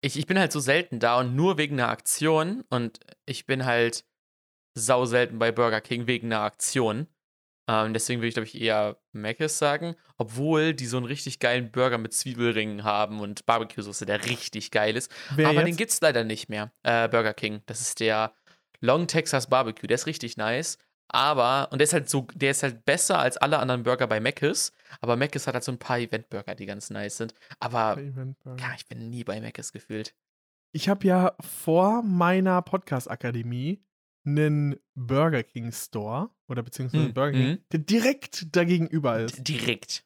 ich, ich bin halt so selten da und nur wegen einer Aktion und ich bin halt sau selten bei Burger King wegen einer Aktion. Ähm, deswegen würde ich, glaube ich, eher Mc's sagen, obwohl die so einen richtig geilen Burger mit Zwiebelringen haben und Barbecue-Soße, der richtig geil ist. Wer Aber den jetzt? gibt es leider nicht mehr. Äh, Burger King. Das ist der Long Texas Barbecue. Der ist richtig nice. Aber, und der ist halt so, der ist halt besser als alle anderen Burger bei Mc's. Aber Mc's hat halt so ein paar Event-Burger, die ganz nice sind. Aber, ja, ich bin nie bei Mc's gefühlt. Ich habe ja vor meiner Podcast-Akademie einen Burger King Store oder beziehungsweise Hm, Burger King, mhm. der direkt dagegenüber ist. D direkt.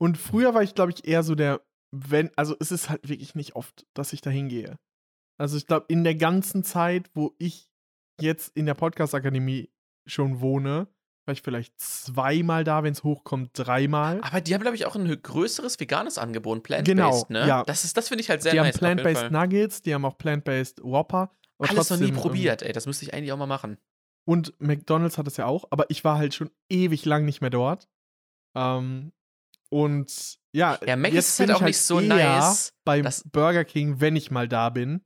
Und früher war ich, glaube ich, eher so der, wenn, also es ist halt wirklich nicht oft, dass ich da hingehe. Also ich glaube, in der ganzen Zeit, wo ich jetzt in der Podcast-Akademie schon wohne, war ich vielleicht zweimal da, wenn es hochkommt, dreimal. Aber die haben, glaube ich, auch ein größeres veganes Angebot, plant-based, Genau, ne? ja. Das, ist, das finde ich halt sehr die nice. haben auf jeden Plant-Based. Nuggets, die haben auch Plant-Based Whopper. Alles noch nie ähm, probiert, ey. Das müsste ich eigentlich auch mal machen. Und McDonald's hat es ja auch, aber ich war halt schon ewig lang nicht mehr dort. Ähm, und ja, Ja, Mac jetzt ist halt auch ich nicht so nice, Beim Burger King, wenn ich mal da bin.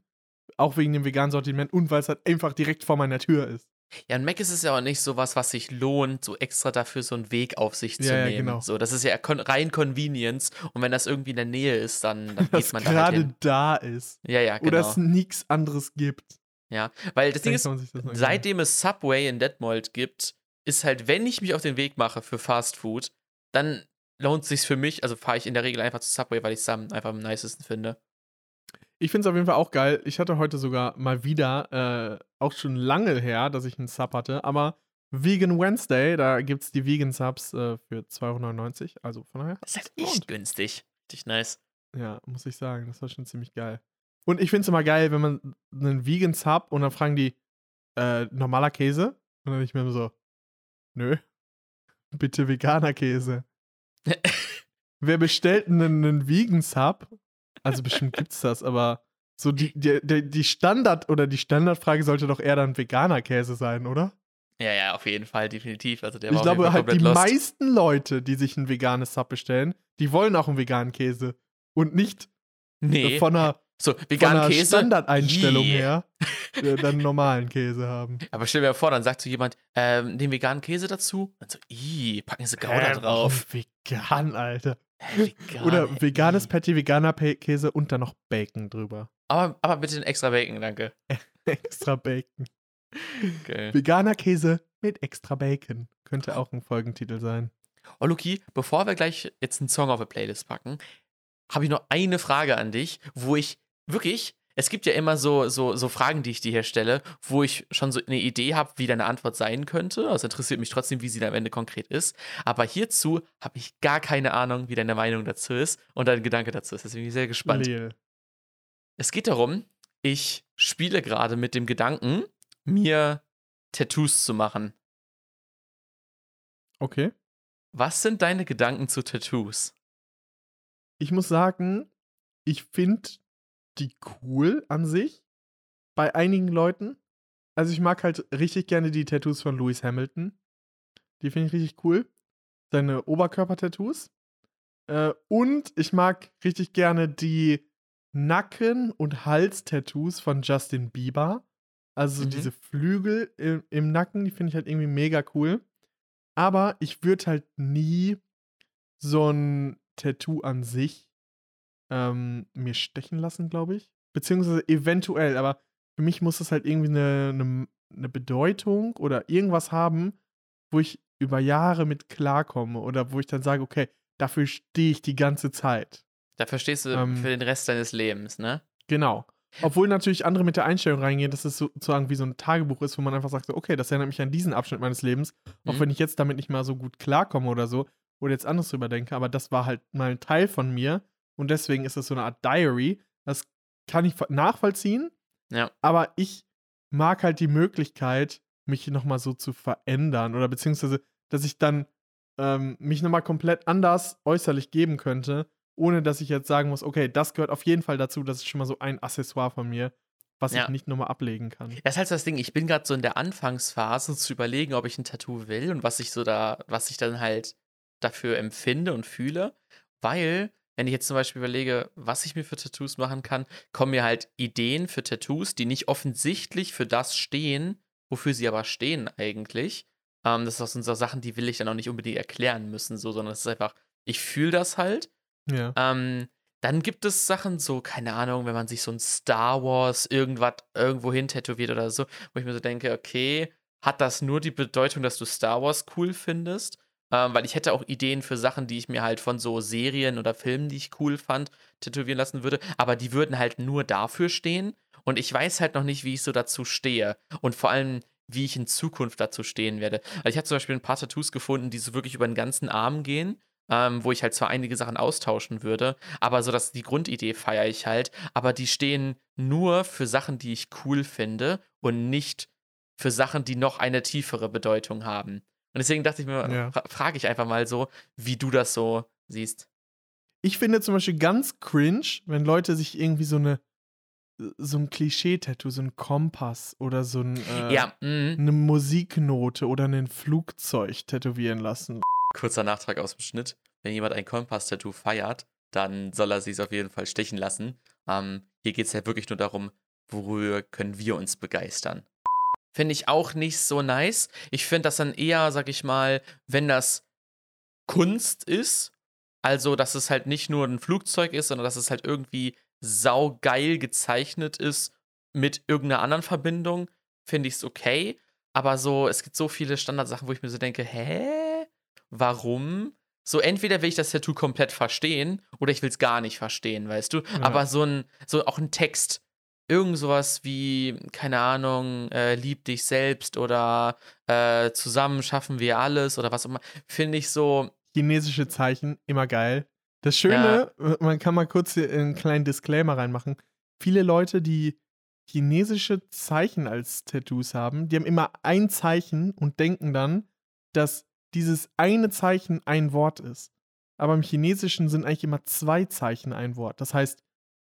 Auch wegen dem veganen Sortiment und weil es halt einfach direkt vor meiner Tür ist. Ja, und Mac ist es ja auch nicht so was, was sich lohnt, so extra dafür so einen Weg auf sich zu Ja, ja, nehmen. genau. So, das ist ja rein Convenience. Und wenn das irgendwie in der Nähe ist, dann, dann geht man da halt gerade hin. da ist. Ja, ja, Oder genau. es nichts anderes gibt. Ja, weil das Ding ist, das seitdem es Subway in Detmold gibt, ist halt, wenn ich mich auf den Weg mache für Fast Food, dann lohnt es sich für mich, also fahre ich in der Regel einfach zu Subway, weil ich es dann einfach am nicesten finde. Ich finde es auf jeden Fall auch geil. Ich hatte heute sogar mal wieder, äh, auch schon lange her, dass ich einen Sub hatte, aber Vegan Wednesday, da gibt es die Vegan Subs äh, für 2,99. Also von daher. Das ist halt echt günstig. Richtig nice. Ja, muss ich sagen. Das war schon ziemlich geil. Und ich finde es immer geil, wenn man einen Vegan Sub und dann fragen die, äh, normaler Käse? Und dann ich mir so, nö, bitte veganer Käse. Wer bestellt einen, einen Vegan Sub? Also bestimmt gibt's das, aber so die, die, die, Standard- oder die Standardfrage sollte doch eher dann veganer Käse sein, oder? Ja, ja, auf jeden Fall, definitiv. Also der ich war glaube halt, die lost. meisten Leute, die sich ein veganes Sub bestellen, die wollen auch einen veganen Käse. Und nicht Nee. von einer, so, von veganen einer Käse. Standardeinstellung Yeah. her äh, dann normalen Käse haben. Aber stell dir mal vor, dann sagt so jemand, ähm, den veganen Käse dazu. Und so, ih, packen sie Gouda Hä, drauf. Vegan, Alter. Vegan, Oder ey, veganes. Patty, veganer Käse und dann noch Bacon drüber. Aber, aber bitte ein extra Bacon, danke. Extra Bacon. Geil. Veganer Käse mit extra Bacon. Könnte auch ein Folgentitel sein. Oh, Luki, bevor wir gleich jetzt einen Song auf die Playlist packen, habe ich noch eine Frage an dich, wo ich wirklich, es gibt ja immer so, so, so Fragen, die ich dir hier stelle, wo ich schon so eine Idee habe, wie deine Antwort sein könnte. Also interessiert mich trotzdem, wie sie dann am Ende konkret ist. Aber hierzu habe ich gar keine Ahnung, wie deine Meinung dazu ist und dein Gedanke dazu ist. Deswegen bin ich sehr gespannt. Lil. Es geht darum, ich spiele gerade mit dem Gedanken, mir Tattoos zu machen. Okay. Was sind deine Gedanken zu Tattoos? Ich muss sagen, ich finde die cool an sich. Bei einigen Leuten. Also ich mag halt richtig gerne die Tattoos von Lewis Hamilton. Die finde ich richtig cool. Seine Oberkörper-Tattoos. Äh, und ich mag richtig gerne die Nacken- und Hals-Tattoos von Justin Bieber. Also Mhm. diese Flügel im, im Nacken, die finde ich halt irgendwie mega cool. Aber ich würde halt nie so ein Tattoo an sich ähm, mir stechen lassen, glaube ich. Beziehungsweise eventuell, aber für mich muss das halt irgendwie eine, eine, eine Bedeutung oder irgendwas haben, wo ich über Jahre mit klarkomme oder wo ich dann sage, okay, dafür stehe ich die ganze Zeit. Da verstehst du Ähm. für den Rest deines Lebens, ne? Genau. Obwohl natürlich andere mit der Einstellung reingehen, dass es sozusagen wie so ein Tagebuch ist, wo man einfach sagt, so, okay, das erinnert mich an diesen Abschnitt meines Lebens, auch Mhm. wenn ich jetzt damit nicht mal so gut klarkomme oder so, oder jetzt anders drüber denke, aber das war halt mal ein Teil von mir und deswegen ist es so eine Art Diary. Das kann ich nachvollziehen, Ja. aber ich mag halt die Möglichkeit, mich nochmal so zu verändern oder beziehungsweise, dass ich dann ähm, mich nochmal komplett anders äußerlich geben könnte, ohne dass ich jetzt sagen muss, okay, das gehört auf jeden Fall dazu, das ist schon mal so ein Accessoire von mir, was Ja. ich nicht nochmal ablegen kann. Das ist halt so das Ding, ich bin gerade so in der Anfangsphase zu überlegen, ob ich ein Tattoo will und was ich so da, was ich dann halt dafür empfinde und fühle. Weil, wenn ich jetzt zum Beispiel überlege, was ich mir für Tattoos machen kann, kommen mir halt Ideen für Tattoos, die nicht offensichtlich für das stehen, wofür sie aber stehen eigentlich. Ähm, das sind so Sachen, die will ich dann auch nicht unbedingt erklären müssen, so, sondern es ist einfach, ich fühle das halt Ja. ähm, dann gibt es Sachen so, keine Ahnung, wenn man sich so ein Star Wars irgendwas irgendwo hin tätowiert oder so, wo ich mir so denke, okay, hat das nur die Bedeutung, dass du Star Wars cool findest? Ähm, weil ich hätte auch Ideen für Sachen, die ich mir halt von so Serien oder Filmen, die ich cool fand, tätowieren lassen würde, aber die würden halt nur dafür stehen und ich weiß halt noch nicht, wie ich so dazu stehe und vor allem, wie ich in Zukunft dazu stehen werde. Also ich habe zum Beispiel ein paar Tattoos gefunden, die so wirklich über den ganzen Arm gehen ähm, wo ich halt zwar einige Sachen austauschen würde, aber so dass die Grundidee feiere ich halt, aber die stehen nur für Sachen, die ich cool finde und nicht für Sachen, die noch eine tiefere Bedeutung haben. Und deswegen dachte ich mir, Ja. fra frage ich einfach mal so, wie du das so siehst. Ich finde zum Beispiel ganz cringe, wenn Leute sich irgendwie so eine so ein Klischee-Tattoo, so ein Kompass oder so ein, äh, ja, mm, eine Musiknote oder ein Flugzeug tätowieren lassen. kurzer Nachtrag aus dem Schnitt. Wenn jemand ein Kompass-Tattoo feiert, dann soll er sich auf jeden Fall stechen lassen. Ähm, hier geht es ja wirklich nur darum, worüber können wir uns begeistern. Finde ich auch nicht so nice. Ich finde das dann eher, sag ich mal, wenn das Kunst ist, also dass es halt nicht nur ein Flugzeug ist, sondern dass es halt irgendwie saugeil gezeichnet ist mit irgendeiner anderen Verbindung, finde ich es okay. Aber so, es gibt so viele Standardsachen, wo ich mir so denke, hä? Warum? So, entweder will ich das Tattoo komplett verstehen oder ich will es gar nicht verstehen, weißt du? Ja. Aber so ein, so auch ein Text, irgend sowas wie, keine Ahnung, äh, lieb dich selbst oder äh, zusammen schaffen wir alles oder was auch immer, finde ich so, Chinesische Zeichen, immer geil. Das Schöne, äh, man kann mal kurz hier einen kleinen Disclaimer reinmachen. Viele Leute, die chinesische Zeichen als Tattoos haben, die haben immer ein Zeichen und denken dann, dass dieses eine Zeichen ein Wort ist. Aber im Chinesischen sind eigentlich immer zwei Zeichen ein Wort. Das heißt,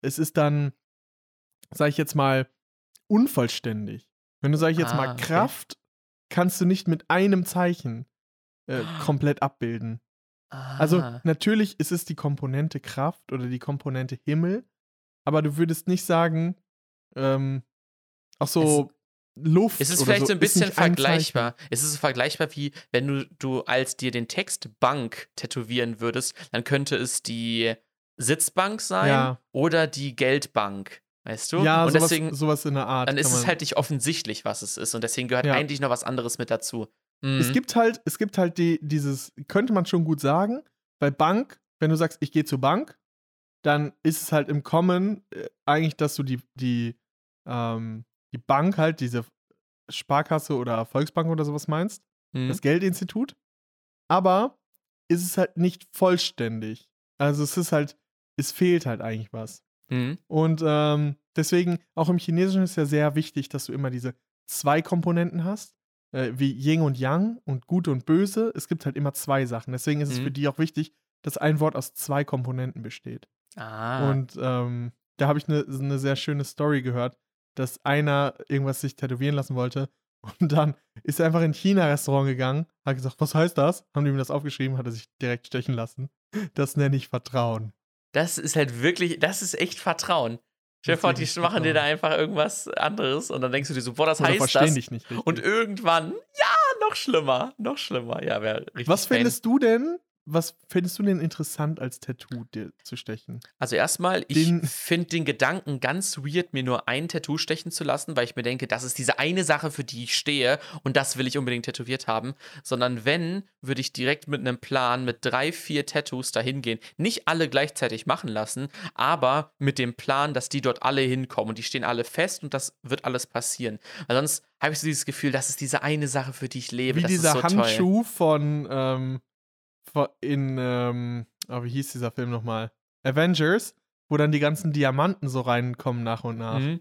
es ist dann, sag ich jetzt mal, unvollständig. Wenn du, sag ich jetzt Ah, mal, okay. Kraft, kannst du nicht mit einem Zeichen äh, komplett abbilden. Also ah, natürlich ist es die Komponente Kraft oder die Komponente Himmel, aber du würdest nicht sagen, ähm, auch so Luft. Es ist oder vielleicht so, so ein bisschen vergleichbar. Es ist so vergleichbar wie, wenn du, du als dir den Text Bank tätowieren würdest, dann könnte es die Sitzbank sein Ja. oder die Geldbank. Weißt du? Ja, und sowas, deswegen sowas in der Art. dann ist es halt nicht offensichtlich, was es ist. Und deswegen gehört Ja. eigentlich noch was anderes mit dazu. Es Mhm. gibt halt, es gibt halt die, dieses, könnte man schon gut sagen, bei Bank, wenn du sagst, ich gehe zur Bank, dann ist es halt im Kommen äh, eigentlich, dass du die, die, ähm, die Bank halt, diese Sparkasse oder Volksbank oder sowas meinst, Mhm. das Geldinstitut. Aber ist es halt nicht vollständig. Also es ist halt, es fehlt halt eigentlich was. Mhm. Und ähm, deswegen, auch im Chinesischen ist ja sehr wichtig, dass du immer diese zwei Komponenten hast, äh, wie Yin und Yang und Gut und Böse. Es gibt halt immer zwei Sachen. Deswegen ist es Mhm. für die auch wichtig, dass ein Wort aus zwei Komponenten besteht. Ah. Und ähm, da habe ich eine ne sehr schöne Story gehört, dass einer irgendwas sich tätowieren lassen wollte. Und dann ist er einfach in ein China-Restaurant gegangen, hat gesagt, was heißt das? Haben die ihm das aufgeschrieben, hat er sich direkt stechen lassen. Das nenne ich Vertrauen. Das ist halt wirklich, das ist echt Vertrauen. Ist die machen dir da einfach irgendwas anderes und dann denkst du dir so, boah, das Oder heißt das. dich nicht richtig. Und irgendwann, ja, noch schlimmer, noch schlimmer. Ja, wäre richtig. was pain. findest du denn, was findest du denn interessant als Tattoo dir zu stechen? Also erstmal, ich finde den Gedanken ganz weird, mir nur ein Tattoo stechen zu lassen, weil ich mir denke, das ist diese eine Sache, für die ich stehe und das will ich unbedingt tätowiert haben. Sondern wenn, würde ich direkt mit einem Plan mit drei, vier Tattoos dahin gehen. Nicht alle gleichzeitig machen lassen, aber mit dem Plan, dass die dort alle hinkommen und die stehen alle fest und das wird alles passieren. Weil sonst habe ich so dieses Gefühl, das ist diese eine Sache, für die ich lebe. Wie das dieser so toll. Handschuh von, ähm, von in, ähm, oh, wie hieß dieser Film nochmal? Avengers, wo dann die ganzen Diamanten so reinkommen nach und nach. Mhm.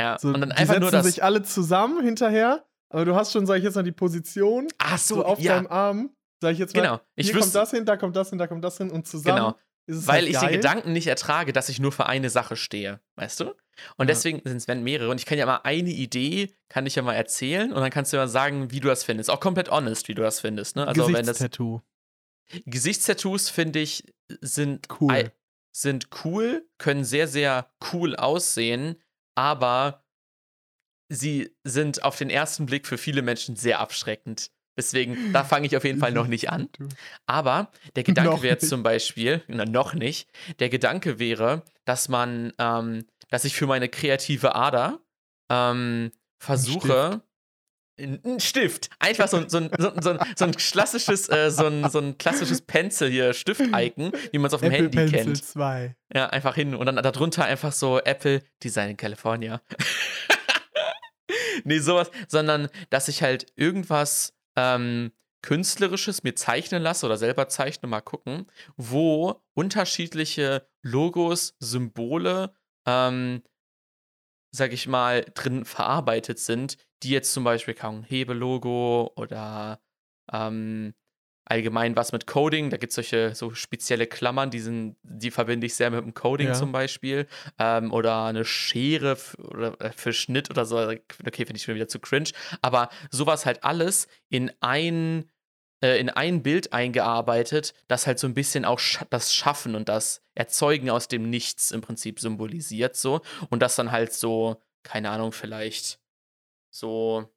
Ja, So, und dann die einfach setzen nur das. sich alle zusammen hinterher, aber du hast schon, sag ich jetzt mal, die Position Ach so, so, auf ja, deinem Arm. Sag ich jetzt mal, genau. Ich hier kommt das hin, da kommt das hin, da kommt das hin und zusammen Genau. weil halt ich geil. den Gedanken nicht ertrage, dass ich nur für eine Sache stehe, weißt du? Und Ja. deswegen sind es mehrere. Und ich kann ja mal eine Idee, kann ich ja mal erzählen und dann kannst du ja mal sagen, wie du das findest. Auch komplett honest, wie du das findest. Ne? Also wenn das Gesichtstattoo. Gesichtstattoos finde ich sind Cool. sind cool, können sehr sehr cool aussehen, aber sie sind auf den ersten Blick für viele Menschen sehr abschreckend. Deswegen, da fange ich auf jeden Fall noch nicht an. Aber der Gedanke wäre zum Beispiel, na, noch nicht, der Gedanke wäre, dass man, ähm, dass ich für meine kreative Ader ähm, versuche, ein Stift. Einfach so, ein- so, so, so, so ein klassisches, äh, so, ein, so ein klassisches Pencil hier, Stift-Icon, wie man es auf dem Apple Handy Pencil kennt. 2. Ja, einfach hin und dann darunter einfach so Apple Design in California. nee, sowas, sondern dass ich halt irgendwas ähm, Künstlerisches mir zeichnen lasse oder selber zeichne, mal gucken, wo unterschiedliche Logos, Symbole, ähm, sag ich mal, drin verarbeitet sind, die jetzt zum Beispiel kein Hebelogo oder ähm, allgemein was mit Coding, da gibt es solche so spezielle Klammern, die, sind, die verbinde ich sehr mit dem Coding Ja. zum Beispiel. Ähm, oder eine Schere oder, äh, für Schnitt oder so. Okay, finde ich schon wieder zu cringe. Aber sowas halt alles in ein, äh, in ein Bild eingearbeitet, das halt so ein bisschen auch scha das Schaffen und das Erzeugen aus dem Nichts im Prinzip symbolisiert so. Und das dann halt so, keine Ahnung, vielleicht so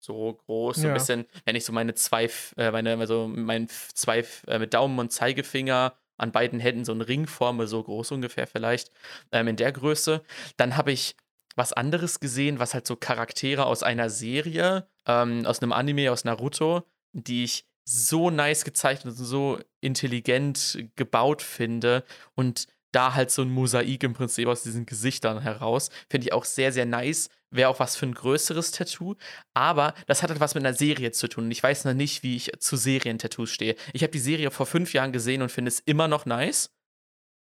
so groß, so Ja. ein bisschen, wenn ich so meine zwei, äh, meine, also mein zwei äh, mit Daumen und Zeigefinger an beiden Händen so eine Ringforme, so groß ungefähr vielleicht, ähm, in der Größe. Dann habe ich was anderes gesehen, was halt so Charaktere aus einer Serie, ähm, aus einem Anime, aus Naruto, die ich so nice gezeichnet und so intelligent gebaut finde und da halt so ein Mosaik im Prinzip aus diesen Gesichtern heraus. Finde ich auch sehr, sehr nice. Wäre auch was für ein größeres Tattoo. Aber das hat halt was mit einer Serie zu tun. Und ich weiß noch nicht, wie ich zu Serientattoos stehe. Ich habe die Serie vor fünf Jahren gesehen und finde es immer noch nice.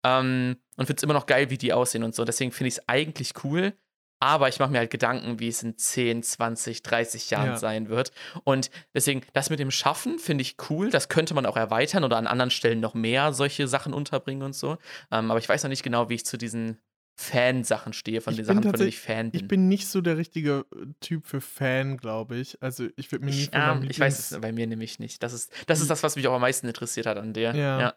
Ähm, und finde es immer noch geil, wie die aussehen und so. Deswegen finde ich es eigentlich cool. Aber ich mache mir halt Gedanken, wie es in 10, 20, 30 Jahren Ja. sein wird. Und deswegen, das mit dem Schaffen finde ich cool. Das könnte man auch erweitern oder an anderen Stellen noch mehr solche Sachen unterbringen und so. Ähm, aber ich weiß noch nicht genau, wie ich zu diesen Fan-Sachen stehe, von Ich den Sachen, von denen ich Fan bin. Ich bin nicht so der richtige äh, Typ für Fan, glaube ich. Also ich würde mir nie Ich, ähm, ich weiß es bei mir nämlich nicht. Das ist, das ist das, was mich auch am meisten interessiert hat an der. Ja. ja.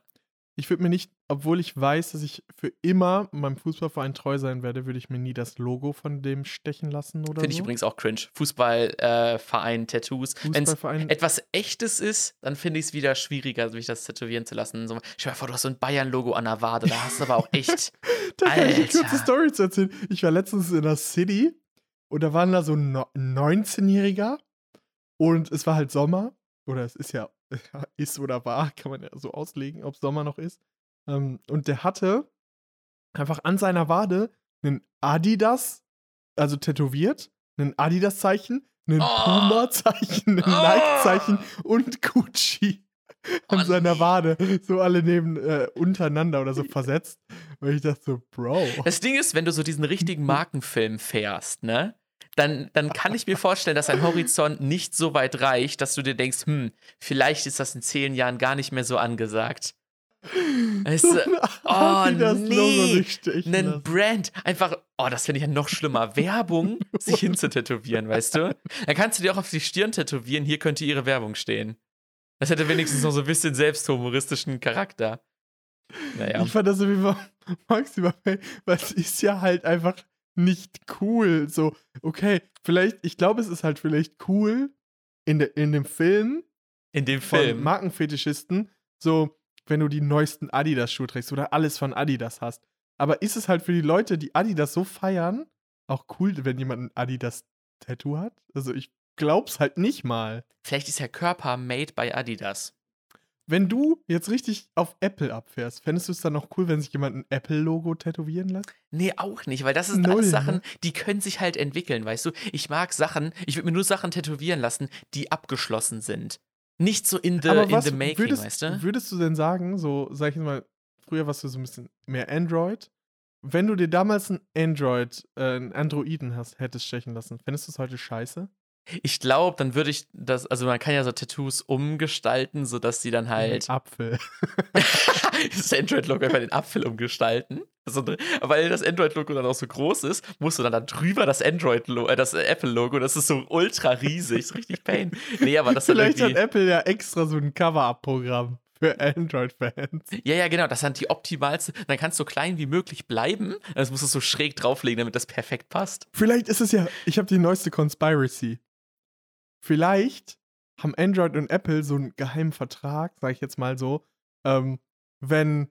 Ich würde mir nicht, obwohl ich weiß, dass ich für immer meinem Fußballverein treu sein werde, würde ich mir nie das Logo von dem stechen lassen oder Finde ich so. übrigens auch cringe. Fußballverein, äh, Tattoos. Wenn es Fußballverein. etwas Echtes ist, dann finde ich es wieder schwieriger, sich das tätowieren zu lassen. So, stell dir mal vor, du hast so ein Bayern-Logo an der Wade. Da hast du aber auch echt. Da kann ich eine kurze Alter. Story zu erzählen. Ich war letztens in der City und da waren da so ein No- 19-Jähriger und es war halt Sommer. Oder es ist ja, ist oder war, kann man ja so auslegen, ob Sommer noch ist. Ähm, und der hatte einfach an seiner Wade einen Adidas, also tätowiert, einen Adidas-Zeichen, einen Oh. Puma-Zeichen, ein Oh. Nike-Zeichen und Gucci. an Oh, seiner. Wade, so alle neben äh, untereinander oder so versetzt. Und ich dachte so, Bro. Das Ding ist, wenn du so diesen richtigen Markenfilm fährst, ne? Dann, dann kann ich mir vorstellen, dass ein Horizont nicht so weit reicht, dass du dir denkst, hm, vielleicht ist das in zehn Jahren gar nicht mehr so angesagt. Weißt du, oh, nee, einen. Brand, einfach, oh, das finde ich ja noch schlimmer. Werbung sich hinzutätowieren, weißt du? Dann kannst du dir auch auf die Stirn tätowieren, hier könnte ihre Werbung stehen. Das hätte wenigstens noch so ein bisschen selbsthumoristischen Charakter. Naja. Ich fand das irgendwie maximal, weil es ist ja halt einfach nicht cool. So, okay, vielleicht, ich glaube, es ist halt vielleicht cool in, de, in dem Film In dem von Film. Markenfetischisten, so, wenn du die neuesten Adidas-Schuhe trägst oder alles von Adidas hast. Aber ist es halt für die Leute, die Adidas so feiern, auch cool, wenn jemand ein Adidas-Tattoo hat? Also ich glaub's halt nicht mal. Vielleicht ist ja Körper made by Adidas. Wenn du jetzt richtig auf Apple abfährst, fändest du es dann noch cool, wenn sich jemand ein Apple-Logo tätowieren lässt? Nee, auch nicht, weil das sind Null, alles Sachen, ne? die können sich halt entwickeln, weißt du? Ich mag Sachen, ich würde mir nur Sachen tätowieren lassen, die abgeschlossen sind. Nicht so in the, in the making, würdest, weißt du? würdest du denn sagen, so, sag ich jetzt mal, früher warst du so ein bisschen mehr Android, wenn du dir damals ein Android, äh, einen Androiden hast, hättest stechen lassen, fändest du es heute scheiße? Ich glaube, dann würde ich das, also man kann ja so Tattoos umgestalten, sodass die dann halt Ein Apfel. das Android-Logo einfach den Apfel umgestalten. Also, weil das Android-Logo dann auch so groß ist, musst du dann da drüber das Android-Logo, äh, das Apple-Logo, das ist so ultra riesig, ist richtig pain. Nee, aber das dann Vielleicht hat. Apple ja extra so ein Cover-Up-Programm für Android-Fans. Ja, ja, genau, das sind die optimalste. Dann kannst du so klein wie möglich bleiben. Das musst du so schräg drauflegen, damit das perfekt passt. Vielleicht ist es ja, ich habe die neueste Conspiracy. Vielleicht haben Android und Apple so einen geheimen Vertrag, sag ich jetzt mal so, ähm, wenn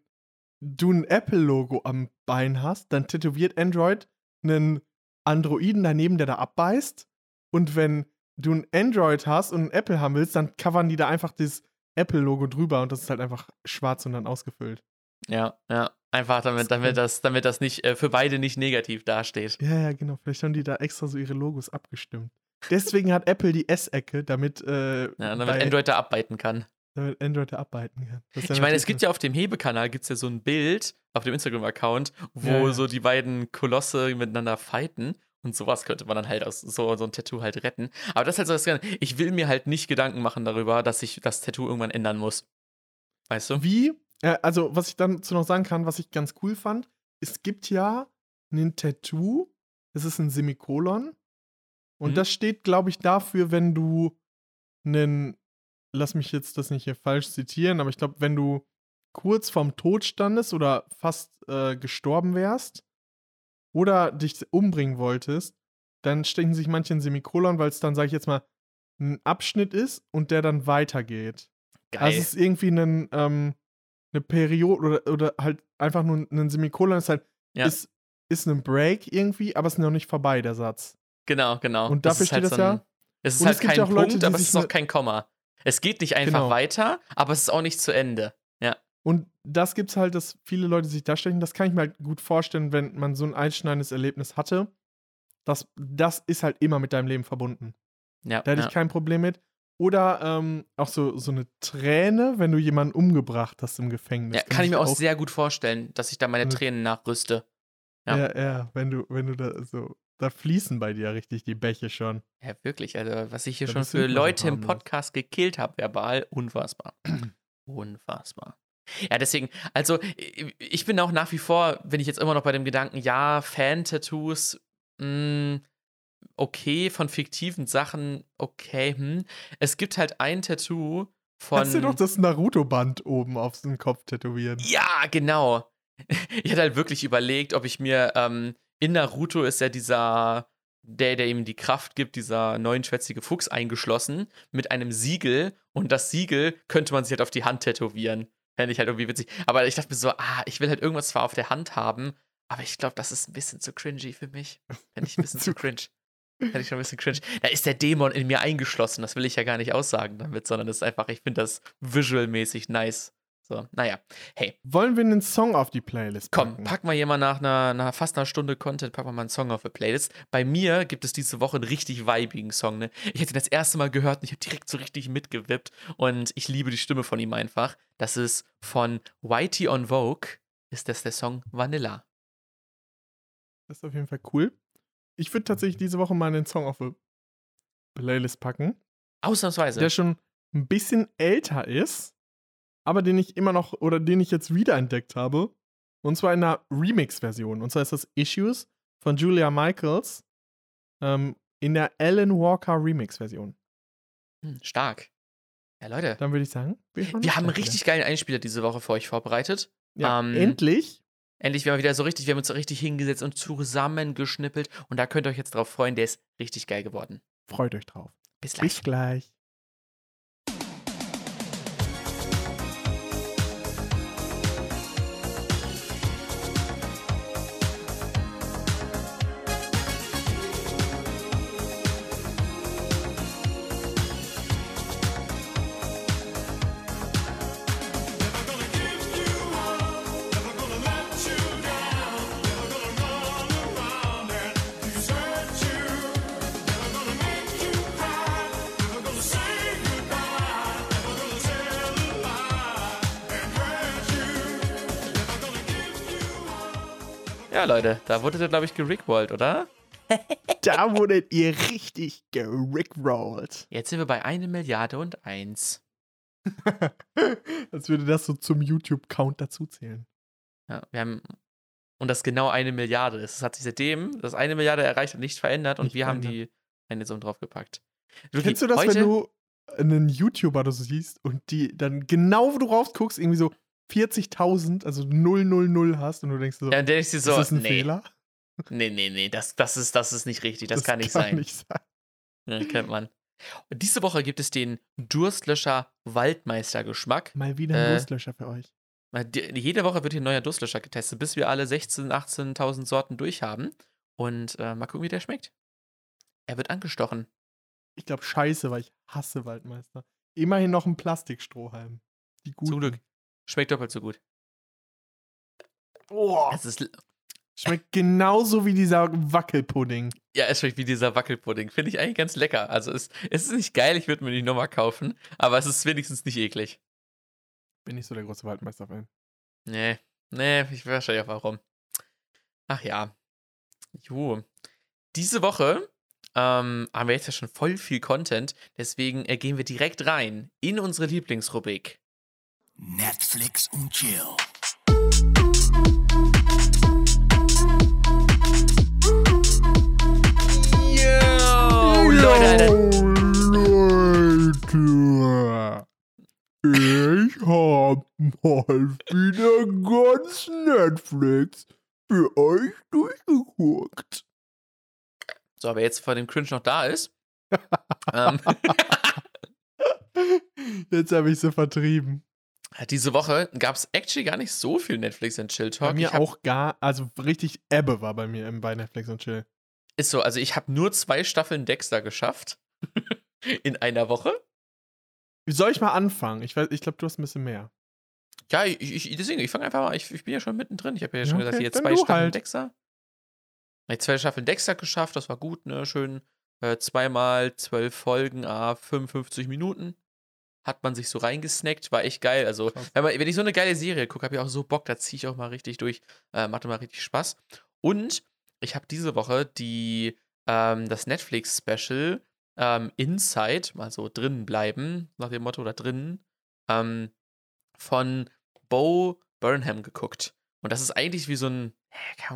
du ein Apple-Logo am Bein hast, dann tätowiert Android einen Androiden daneben, der da abbeißt. Und wenn du ein Android hast und ein Apple haben willst, dann covern die da einfach das Apple-Logo drüber und das ist halt einfach schwarz und dann ausgefüllt. Ja, ja. Einfach damit, damit, das, damit das nicht äh, für beide nicht negativ dasteht. Ja, ja, genau. Vielleicht haben die da extra so ihre Logos abgestimmt. Deswegen hat Apple die S-Ecke, damit, äh, Ja, damit bei- Android da arbeiten kann. damit Android da arbeiten kann. Ja Ich meine, es gibt ja auf dem Hebekanal gibt's ja so ein Bild auf dem Instagram-Account, wo Ja, so die beiden Kolosse miteinander fighten. Und sowas könnte man dann halt aus so, so ein Tattoo halt retten. Aber das ist halt so das Ganze. Ich will mir halt nicht Gedanken machen darüber, dass ich das Tattoo irgendwann ändern muss. Weißt du? Wie? Äh, also, was ich dazu noch sagen kann, was ich ganz cool fand, es gibt ja ein Tattoo, das ist ein Semikolon. Und Mhm. das steht, glaube ich, dafür, wenn du einen, lass mich jetzt das nicht hier falsch zitieren, aber ich glaube, wenn du kurz vorm Tod standest oder fast äh, gestorben wärst oder dich umbringen wolltest, dann stechen sich manche ein Semikolon, weil es dann, sage ich jetzt mal, ein Abschnitt ist und der dann weitergeht. Geil. Also es ist irgendwie ein, ähm, eine Periode oder, oder halt einfach nur ein Semikolon ist halt, Ja. ist, ist ein Break irgendwie, aber es ist noch nicht vorbei, der Satz. Genau, genau. Und dafür ist halt steht das so ein, ja. Es ist Und halt es gibt kein ja auch Leute, Punkt, aber es ist auch ne- kein Komma. Es geht nicht einfach Genau. weiter, aber es ist auch nicht zu Ende. Und das gibt's halt, dass viele Leute sich da stechen. Das kann ich mir halt gut vorstellen, wenn man so ein einschneidendes Erlebnis hatte. Das, das ist halt immer mit deinem Leben verbunden. Ja, Da hätte ja. ich kein Problem mit. Oder ähm, auch so, so eine Träne, wenn du jemanden umgebracht hast im Gefängnis. ja, Dann kann ich mir sich auch sehr gut vorstellen, dass ich da meine Tränen nachrüste. ja. Ja, ja, wenn du, wenn du da so, da fließen bei dir richtig die Bäche schon. Ja, wirklich. Also, was ich hier Da schon du für Leute im. Podcast gekillt habe, verbal, unfassbar. unfassbar. Ja, deswegen, also, ich bin auch nach wie vor, bin ich jetzt immer noch bei dem Gedanken, ja, Fan-Tattoos, mh, okay, von fiktiven Sachen, okay, hm. Es gibt halt ein Tattoo von. Kannst dir doch das Naruto-Band oben auf den Kopf tätowieren. Ja, genau. Ich hatte halt wirklich überlegt, ob ich mir ähm, in Naruto ist ja dieser, der, der ihm die Kraft gibt, dieser neunschwätzige Fuchs eingeschlossen mit einem Siegel und das Siegel könnte man sich halt auf die Hand tätowieren. Fände ich halt irgendwie witzig. Aber ich dachte mir so, ah, ich will halt irgendwas zwar auf der Hand haben, aber ich glaube, das ist ein bisschen zu cringy für mich. Fände ich ein bisschen zu cringe. Fände ich schon ein bisschen cringe. Da ist der Dämon in mir eingeschlossen. Das will ich ja gar nicht aussagen damit, sondern das ist einfach, ich finde das visualmäßig nice. So, naja. Hey, Wollen wir einen Song auf die Playlist komm, packen? packen wir hier mal nach einer, nach fast einer Stunde Content, packen wir mal einen Song auf die Playlist. Bei mir gibt es diese Woche einen richtig weibigen Song, ne? Ich hätte das erste Mal gehört und ich habe direkt so richtig mitgewippt und ich liebe die Stimme von ihm einfach. Das ist von Whitey on Vogue, ist das der Song Vanilla. Das ist auf jeden Fall cool. Ich würde tatsächlich diese Woche mal einen Song auf die Playlist packen, Ausnahmsweise. der schon ein bisschen älter ist, aber den ich immer noch oder den ich jetzt wiederentdeckt habe. Und zwar in einer Remix-Version. Und zwar ist das Issues von Julia Michaels ähm, in der Alan Walker Remix-Version. Hm, stark. Ja, Leute. Dann würde ich sagen, Wir haben einen richtig geilen Einspieler diese Woche für euch vorbereitet. Ja, ähm, endlich. Endlich, wir haben wieder so richtig, wir haben uns so richtig hingesetzt und zusammengeschnippelt. Und da könnt ihr euch jetzt drauf freuen, der ist richtig geil geworden. Freut euch drauf. Bis gleich. Bis gleich. Leute, da wurdet ihr, glaube ich, gerickwollt, oder? Da wurdet ihr richtig gerickrollt. Jetzt sind wir bei eine Milliarde und eins. Als würde das so zum YouTube-Count dazuzählen. Ja, wir haben. Und das genau eine Milliarde ist. Das hat sich seitdem, das eine Milliarde erreicht und nicht verändert und Nicht wir haben verändert. die eine Summe draufgepackt. Okay, Kennst du das, wenn du einen YouTuber das siehst und die dann genau, wo du rausguckst, irgendwie so 40.000, also 000 hast und du denkst so, Ja, ist ist so, das ein nee, Fehler? nee, nee, nee, das, das, ist, das ist nicht richtig. Das, kann nicht sein. Nicht sein. Ja, kennt man. Und diese Woche gibt es den Durstlöscher Waldmeister-Geschmack. Mal wieder ein Äh, Durstlöscher für euch. Jede Woche wird hier ein neuer Durstlöscher getestet, bis wir alle 16.000, 18.000 Sorten durch haben. Und äh, mal gucken, wie der schmeckt. Er wird angestochen. Ich glaube, scheiße, weil ich hasse Waldmeister. Immerhin noch ein Plastikstrohhalm. Die guten. Zum Glück. Schmeckt doppelt so gut. Oh, Es ist, schmeckt genauso wie dieser Wackelpudding. ja, es schmeckt wie dieser Wackelpudding. Finde ich eigentlich ganz lecker. Also es, es ist nicht geil, ich würde mir nicht nochmal kaufen, aber es ist wenigstens nicht eklig. Bin nicht so der große Waldmeister-Fan. Nee, nee, ich weiß schon ja warum. Ach ja. Jo. Diese Woche ähm, haben wir jetzt ja schon voll viel Content, deswegen äh, gehen wir direkt rein in unsere Lieblingsrubrik. Netflix und Chill. Yo, Leute, Alter. Leute, ich hab mal wieder ganz Netflix für euch durchgeguckt. So, wer jetzt vor dem Cringe noch da ist. ähm, Jetzt habe ich sie vertrieben. Diese Woche gab es actually gar nicht so viel Netflix und Chill Talk. Bei mir hab- auch gar, also richtig Ebbe war bei mir bei Netflix und Chill. Ist so, also ich habe nur zwei Staffeln Dexter geschafft. in einer Woche. Soll ich mal anfangen? Ich, weiß- ich glaube, du hast ein bisschen mehr. Ja, ich, ich, deswegen, ich fange einfach mal, ich, ich bin ja schon mittendrin. Ich habe ja schon Ja, gesagt, okay, hier zwei Staffeln halt. Dexter. Ich zwei Staffeln Dexter geschafft, das war gut, ne? Schön äh, zweimal zwölf Folgen, ah, 55 Minuten. Hat man sich so reingesnackt, war echt geil. Also, wenn, man, wenn ich so eine geile Serie gucke, habe ich auch so Bock, da ziehe ich auch mal richtig durch. Äh, macht immer richtig Spaß. Und ich habe diese Woche die, ähm, das Netflix-Special ähm, Inside, mal so drinnen bleiben, nach dem Motto da drinnen, ähm, von Bo Burnham geguckt. Und das ist eigentlich wie so ein,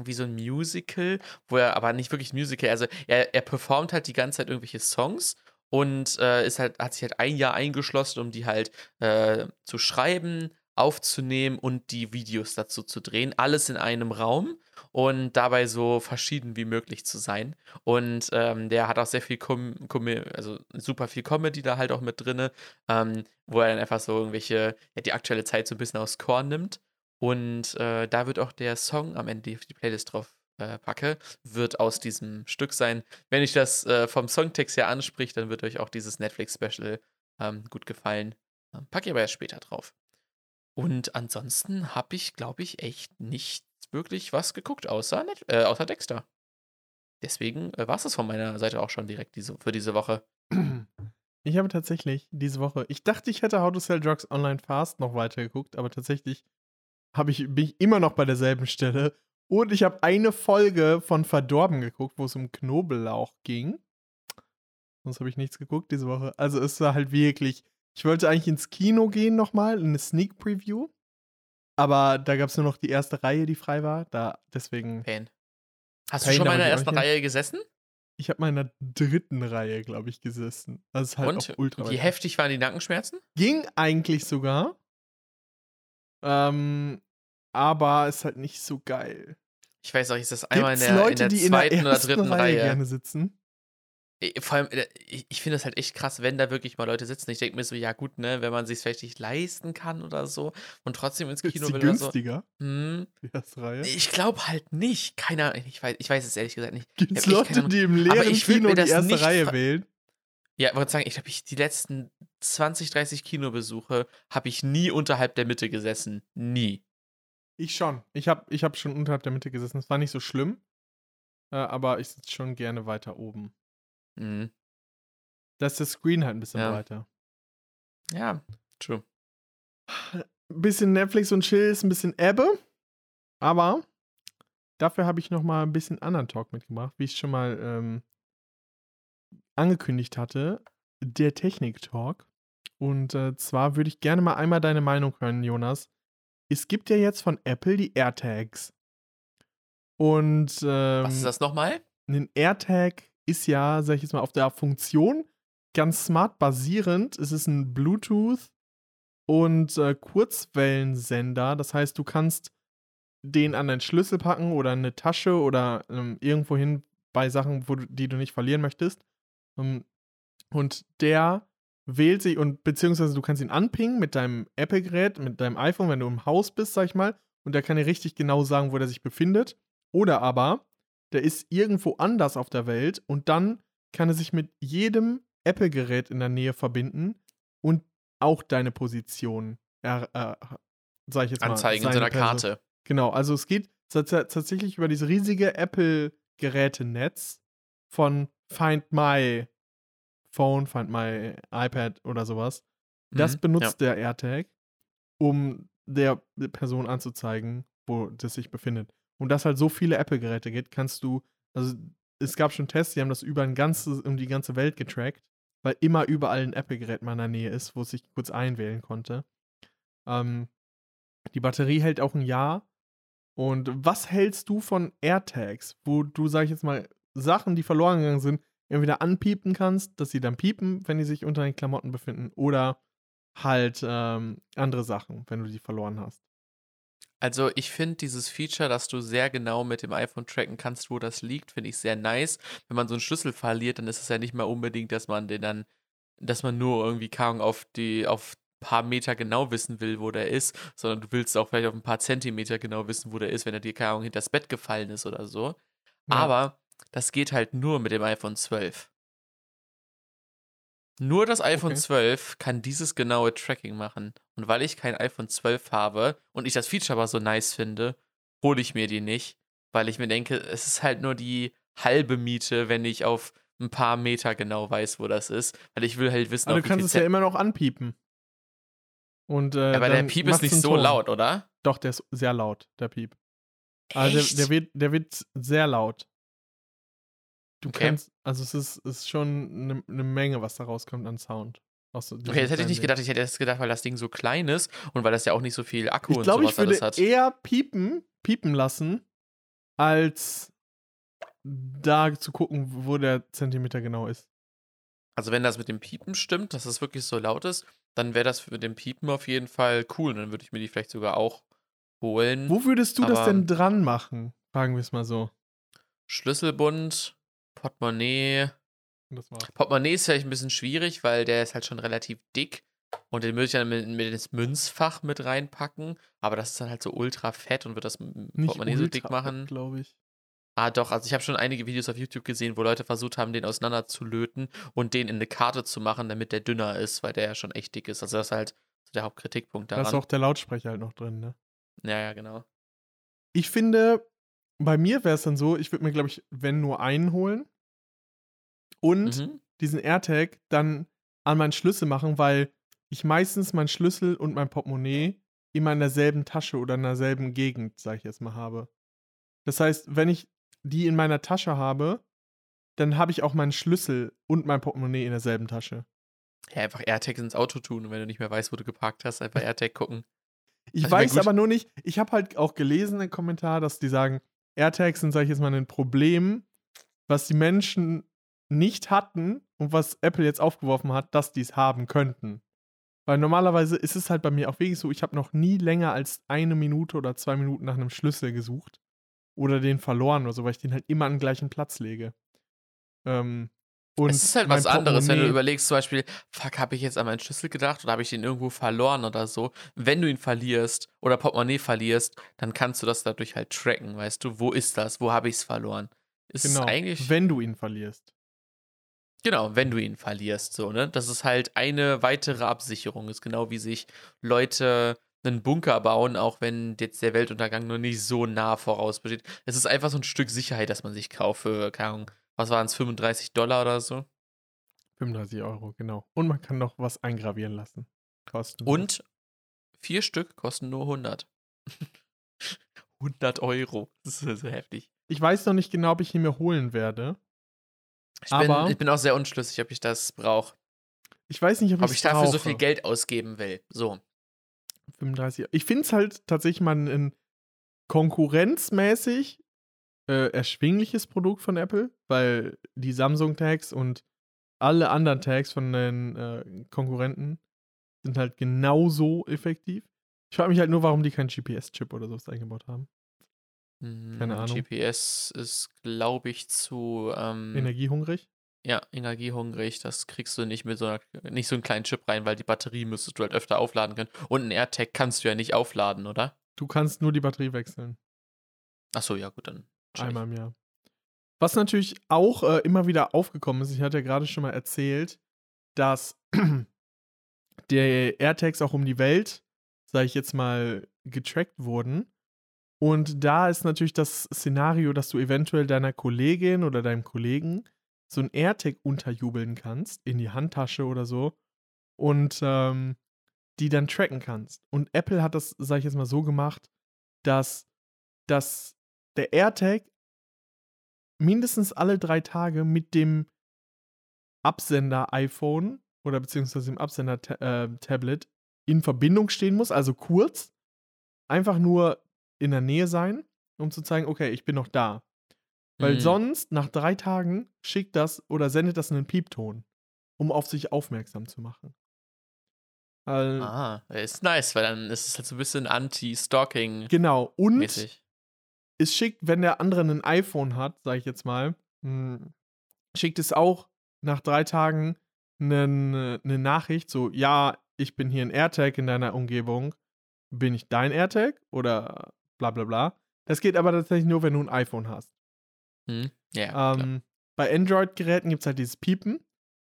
wie so ein Musical, wo er aber nicht wirklich Musical, also er, er performt halt die ganze Zeit irgendwelche Songs und äh, ist halt, hat sich halt ein Jahr eingeschlossen, um die halt äh, zu schreiben, aufzunehmen und die Videos dazu zu drehen. Alles in einem Raum und dabei so verschieden wie möglich zu sein. Und ähm, der hat auch sehr viel, Com Com also super viel Comedy da halt auch mit drinne, ähm, wo er dann einfach so irgendwelche, ja, die aktuelle Zeit so ein bisschen aus Korn nimmt. Und äh, da wird auch der Song am Ende, auf die Playlist drauf äh, packe, wird aus diesem Stück sein. Wenn ich das äh, vom Songtext her anspricht, dann wird euch auch dieses Netflix-Special ähm, gut gefallen. Ähm, packe ich aber erst später drauf. Und ansonsten habe ich, glaube ich, echt nicht wirklich was geguckt, außer, Net äh, außer Dexter. Deswegen äh, war es das von meiner Seite auch schon direkt diese, für diese Woche. Ich habe tatsächlich diese Woche, ich dachte, ich hätte How to Sell Drugs Online Fast noch weitergeguckt, aber tatsächlich ich, bin ich immer noch bei derselben Stelle. Und ich habe eine Folge von Verdorben geguckt, wo es um Knoblauch ging. Sonst habe ich nichts geguckt diese Woche. Also es war halt wirklich, ich wollte eigentlich ins Kino gehen nochmal, in eine Sneak Preview. Aber da gab es nur noch die erste Reihe, die frei war. Da, deswegen. Pain. Hast Pain, du schon mal in der ersten Reihe gesessen? Ich habe mal in der dritten Reihe, glaube ich, gesessen. Das ist halt Und auch ultra wie heftig waren die Nackenschmerzen? Ging eigentlich sogar. Ähm, aber ist halt nicht so geil. Ich weiß auch, ich saß einmal in der, Leute, in der die in der zweiten oder dritten Reihe, Reihe. gerne sitzen? Vor allem, äh, ich, ich finde das halt echt krass, wenn da wirklich mal Leute sitzen. Ich denke mir so, ja gut, ne, wenn man sich vielleicht nicht leisten kann oder so und trotzdem ins Ist Kino will oder so. günstiger, Hm, die erste Reihe? ich glaube halt nicht. Keine Ahnung, ich weiß, ich weiß es ehrlich gesagt nicht. Gibt es Leute, die im leeren ich Kino die das erste nicht Reihe wählen? Ja, ich wollte sagen, ich glaube, ich, die letzten 20, 30 Kinobesuche habe ich nie unterhalb der Mitte gesessen. Nie. Ich schon. Ich habe ich hab schon unterhalb der Mitte gesessen. Das war nicht so schlimm. Äh, aber ich sitze schon gerne weiter oben. Mhm. Da ist der Screen halt ein bisschen Ja. breiter. Ja, true. Ein bisschen Netflix und Chill ist ein bisschen Ebbe. Aber dafür habe ich noch mal ein bisschen anderen Talk mitgebracht, wie ich schon mal ähm, angekündigt hatte. Der Technik-Talk. Und äh, zwar würde ich gerne mal einmal deine Meinung hören, Jonas. Es gibt ja jetzt von Apple die AirTags. Und ähm, Was ist das nochmal? ein AirTag ist ja, sag ich jetzt mal, auf der Funktion ganz smart basierend. Es ist ein Bluetooth und äh, Kurzwellensender. Das heißt, du kannst den an deinen Schlüssel packen oder in eine Tasche oder ähm, irgendwo hin bei Sachen, wo du, die du nicht verlieren möchtest. Ähm, und der wählt sich und beziehungsweise du kannst ihn anpingen mit deinem Apple-Gerät, mit deinem iPhone, wenn du im Haus bist, sag ich mal, und der kann dir richtig genau sagen, wo der sich befindet. Oder aber der ist irgendwo anders auf der Welt und dann kann er sich mit jedem Apple-Gerät in der Nähe verbinden und auch deine Position, er, äh, sag ich jetzt mal, Anzeigen in seine so einer Person- Karte. Genau, also es geht tats- tatsächlich über dieses riesige Apple-Gerätenetz von Find My Phone, Find My iPad oder sowas. Das Mhm, benutzt der AirTag, um der Person anzuzeigen, wo das sich befindet. Und dass halt so viele Apple-Geräte gibt, kannst du, also es gab schon Tests, die haben das über ein ganzes, um die ganze Welt getrackt, weil immer überall ein Apple-Gerät mal in der Nähe ist, wo es sich kurz einwählen konnte. Ähm, die Batterie hält auch ein Jahr. Und was hältst du von AirTags, wo du, sag ich jetzt mal, Sachen, die verloren gegangen sind, entweder anpiepen kannst, dass sie dann piepen, wenn die sich unter den Klamotten befinden, oder halt ähm, andere Sachen, wenn du die verloren hast. Also ich finde dieses Feature, dass du sehr genau mit dem iPhone tracken kannst, wo das liegt, finde ich sehr nice. Wenn man so einen Schlüssel verliert, dann ist es ja nicht mehr unbedingt, dass man den dann, dass man nur irgendwie Karung auf die, auf ein paar Meter genau wissen will, wo der ist, sondern du willst auch vielleicht auf ein paar Zentimeter genau wissen, wo der ist, wenn er dir Karung hinter das Bett gefallen ist oder so. Ja. Aber das geht halt nur mit dem iPhone 12. Nur das iPhone Okay. 12 kann dieses genaue Tracking machen. Und weil ich kein iPhone 12 habe und ich das Feature aber so nice finde, hole ich mir die nicht, weil ich mir denke, es ist halt nur die halbe Miete, wenn ich auf ein paar Meter genau weiß, wo das ist. Weil ich will halt wissen, Aber du kannst es ja immer noch anpiepen. Und, äh, Aber der Piep ist nicht so Ton. laut, oder? Doch, der ist sehr laut, der Piep. Also der, Echt? der, wird, der wird sehr laut. Du Okay. kannst, also es ist, ist schon eine ne Menge, was da rauskommt an Sound. So Okay, das hätte ich nicht gedacht. Ich hätte erst gedacht, weil das Ding so klein ist und weil das ja auch nicht so viel Akku Ich und glaube, sowas ich würde alles hat. eher piepen, piepen lassen, als da zu gucken, wo der Zentimeter genau ist. Also wenn das mit dem Piepen stimmt, dass es wirklich so laut ist, dann wäre das mit dem Piepen auf jeden Fall cool. Dann würde ich mir die vielleicht sogar auch holen. Wo würdest du das Aber- denn dran machen? Fragen wir es mal so. Schlüsselbund, Portemonnaie. Das. Portemonnaie ist vielleicht ein bisschen schwierig, weil der ist halt schon relativ dick. Und den würde ich dann mit, mit ins Münzfach mit reinpacken. Aber das ist dann halt so ultra fett und wird das Nicht Portemonnaie so dick machen. glaube ich. Ah, doch, also ich habe schon einige Videos auf YouTube gesehen, wo Leute versucht haben, den auseinander zu löten und den in eine Karte zu machen, damit der dünner ist, weil der ja schon echt dick ist. Also dass du halt der Hauptkritikpunkt Da daran. ist auch der Lautsprecher halt noch drin, ne? ja, ja, genau. Ich finde, bei mir wäre es dann so, ich würde mir, glaube ich, wenn nur einen holen und Mhm. diesen AirTag dann an meinen Schlüssel machen, weil ich meistens meinen Schlüssel und mein Portemonnaie immer in derselben Tasche oder in derselben Gegend, sag ich jetzt mal, habe. Das heißt, wenn ich die in meiner Tasche habe, dann habe ich auch meinen Schlüssel und mein Portemonnaie in derselben Tasche. Ja, einfach AirTag ins Auto tun und wenn du nicht mehr weißt, wo du geparkt hast, einfach AirTag gucken. Ich Also, weiß aber nur nicht, ich habe halt auch gelesen im Kommentar, dass die sagen, AirTags sind, sag ich jetzt mal, ein Problem, was die Menschen nicht hatten und was Apple jetzt aufgeworfen hat, dass die es haben könnten. Weil normalerweise ist es halt bei mir auch wirklich so, ich habe noch nie länger als eine Minute oder zwei Minuten nach einem Schlüssel gesucht oder den verloren oder so, weil ich den halt immer an den gleichen Platz lege. Ähm, und es ist halt was anderes, wenn du überlegst, zum Beispiel, fuck, habe ich jetzt an meinen Schlüssel gedacht oder habe ich den irgendwo verloren oder so. Wenn du ihn verlierst oder Portemonnaie verlierst, dann kannst du das dadurch halt tracken, weißt du, wo ist das, wo habe ich es verloren. Ist Genau, eigentlich, wenn du ihn verlierst. Genau, wenn du ihn verlierst, so, ne? Das ist halt eine weitere Absicherung, ist genau wie sich Leute einen Bunker bauen, auch wenn jetzt der Weltuntergang noch nicht so nah voraus besteht. Es ist einfach so ein Stück Sicherheit, das man sich kauft für, keine Ahnung, was waren es, 35 Dollar oder so. 35 Euro, genau. Und man kann noch was eingravieren lassen. Kosten. Und vier Stück kosten nur 100. 100 Euro. Das ist so heftig. Ich weiß noch nicht genau, ob ich ihn mir holen werde. Ich, Aber- bin, ich bin auch sehr unschlüssig, ob ich das brauche. Ich weiß nicht, ob, Ob ich dafür so brauche. viel Geld ausgeben will. So. 35. Ich finde es halt tatsächlich mal ein, ein konkurrenzmäßig äh, erschwingliches Produkt von Apple, weil die Samsung-Tags und alle anderen Tags von den äh, Konkurrenten sind halt genauso effektiv. Ich frage mich halt nur, warum die keinen GPS-Chip oder sowas eingebaut haben. Keine Hm, Ahnung. GPS ist, glaube ich, zu ähm, Energiehungrig. ja, energiehungrig. Das kriegst du nicht mit so einer, nicht so einen kleinen Chip rein, weil die Batterie müsstest du halt öfter aufladen können. Und ein AirTag kannst du ja nicht aufladen, oder? Du kannst nur die Batterie wechseln. Achso, ja, gut, dann. check. Einmal im Jahr. Was natürlich auch äh, immer wieder aufgekommen ist, ich hatte ja gerade schon mal erzählt, dass die AirTags auch um die Welt, sage ich jetzt mal, getrackt wurden. Und da ist natürlich das Szenario, dass du eventuell deiner Kollegin oder deinem Kollegen so ein AirTag unterjubeln kannst, in die Handtasche oder so, und ähm, die dann tracken kannst. Und Apple hat das, sage ich jetzt mal, so gemacht, dass, dass der AirTag mindestens alle drei Tage mit dem Absender iPhone oder beziehungsweise dem Absender äh, Tablet in Verbindung stehen muss, also kurz, einfach nur in der Nähe sein, um zu zeigen, okay, ich bin noch da. Weil Mhm. sonst nach drei Tagen schickt das oder sendet das einen Piepton, um auf sich aufmerksam zu machen. Äh, Ah, ist nice, weil dann ist es halt so ein bisschen Anti-Stalking-mäßig. Genau. Und es schickt, wenn der andere ein iPhone hat, sage ich jetzt mal, mh, schickt es auch nach drei Tagen eine ne Nachricht, so, ja, ich bin hier ein AirTag in deiner Umgebung. Bin ich dein AirTag? Oder bla bla bla. Das geht aber tatsächlich nur, wenn du ein iPhone hast. Hm? Ja. Ähm, bei Android-Geräten gibt es halt dieses Piepen.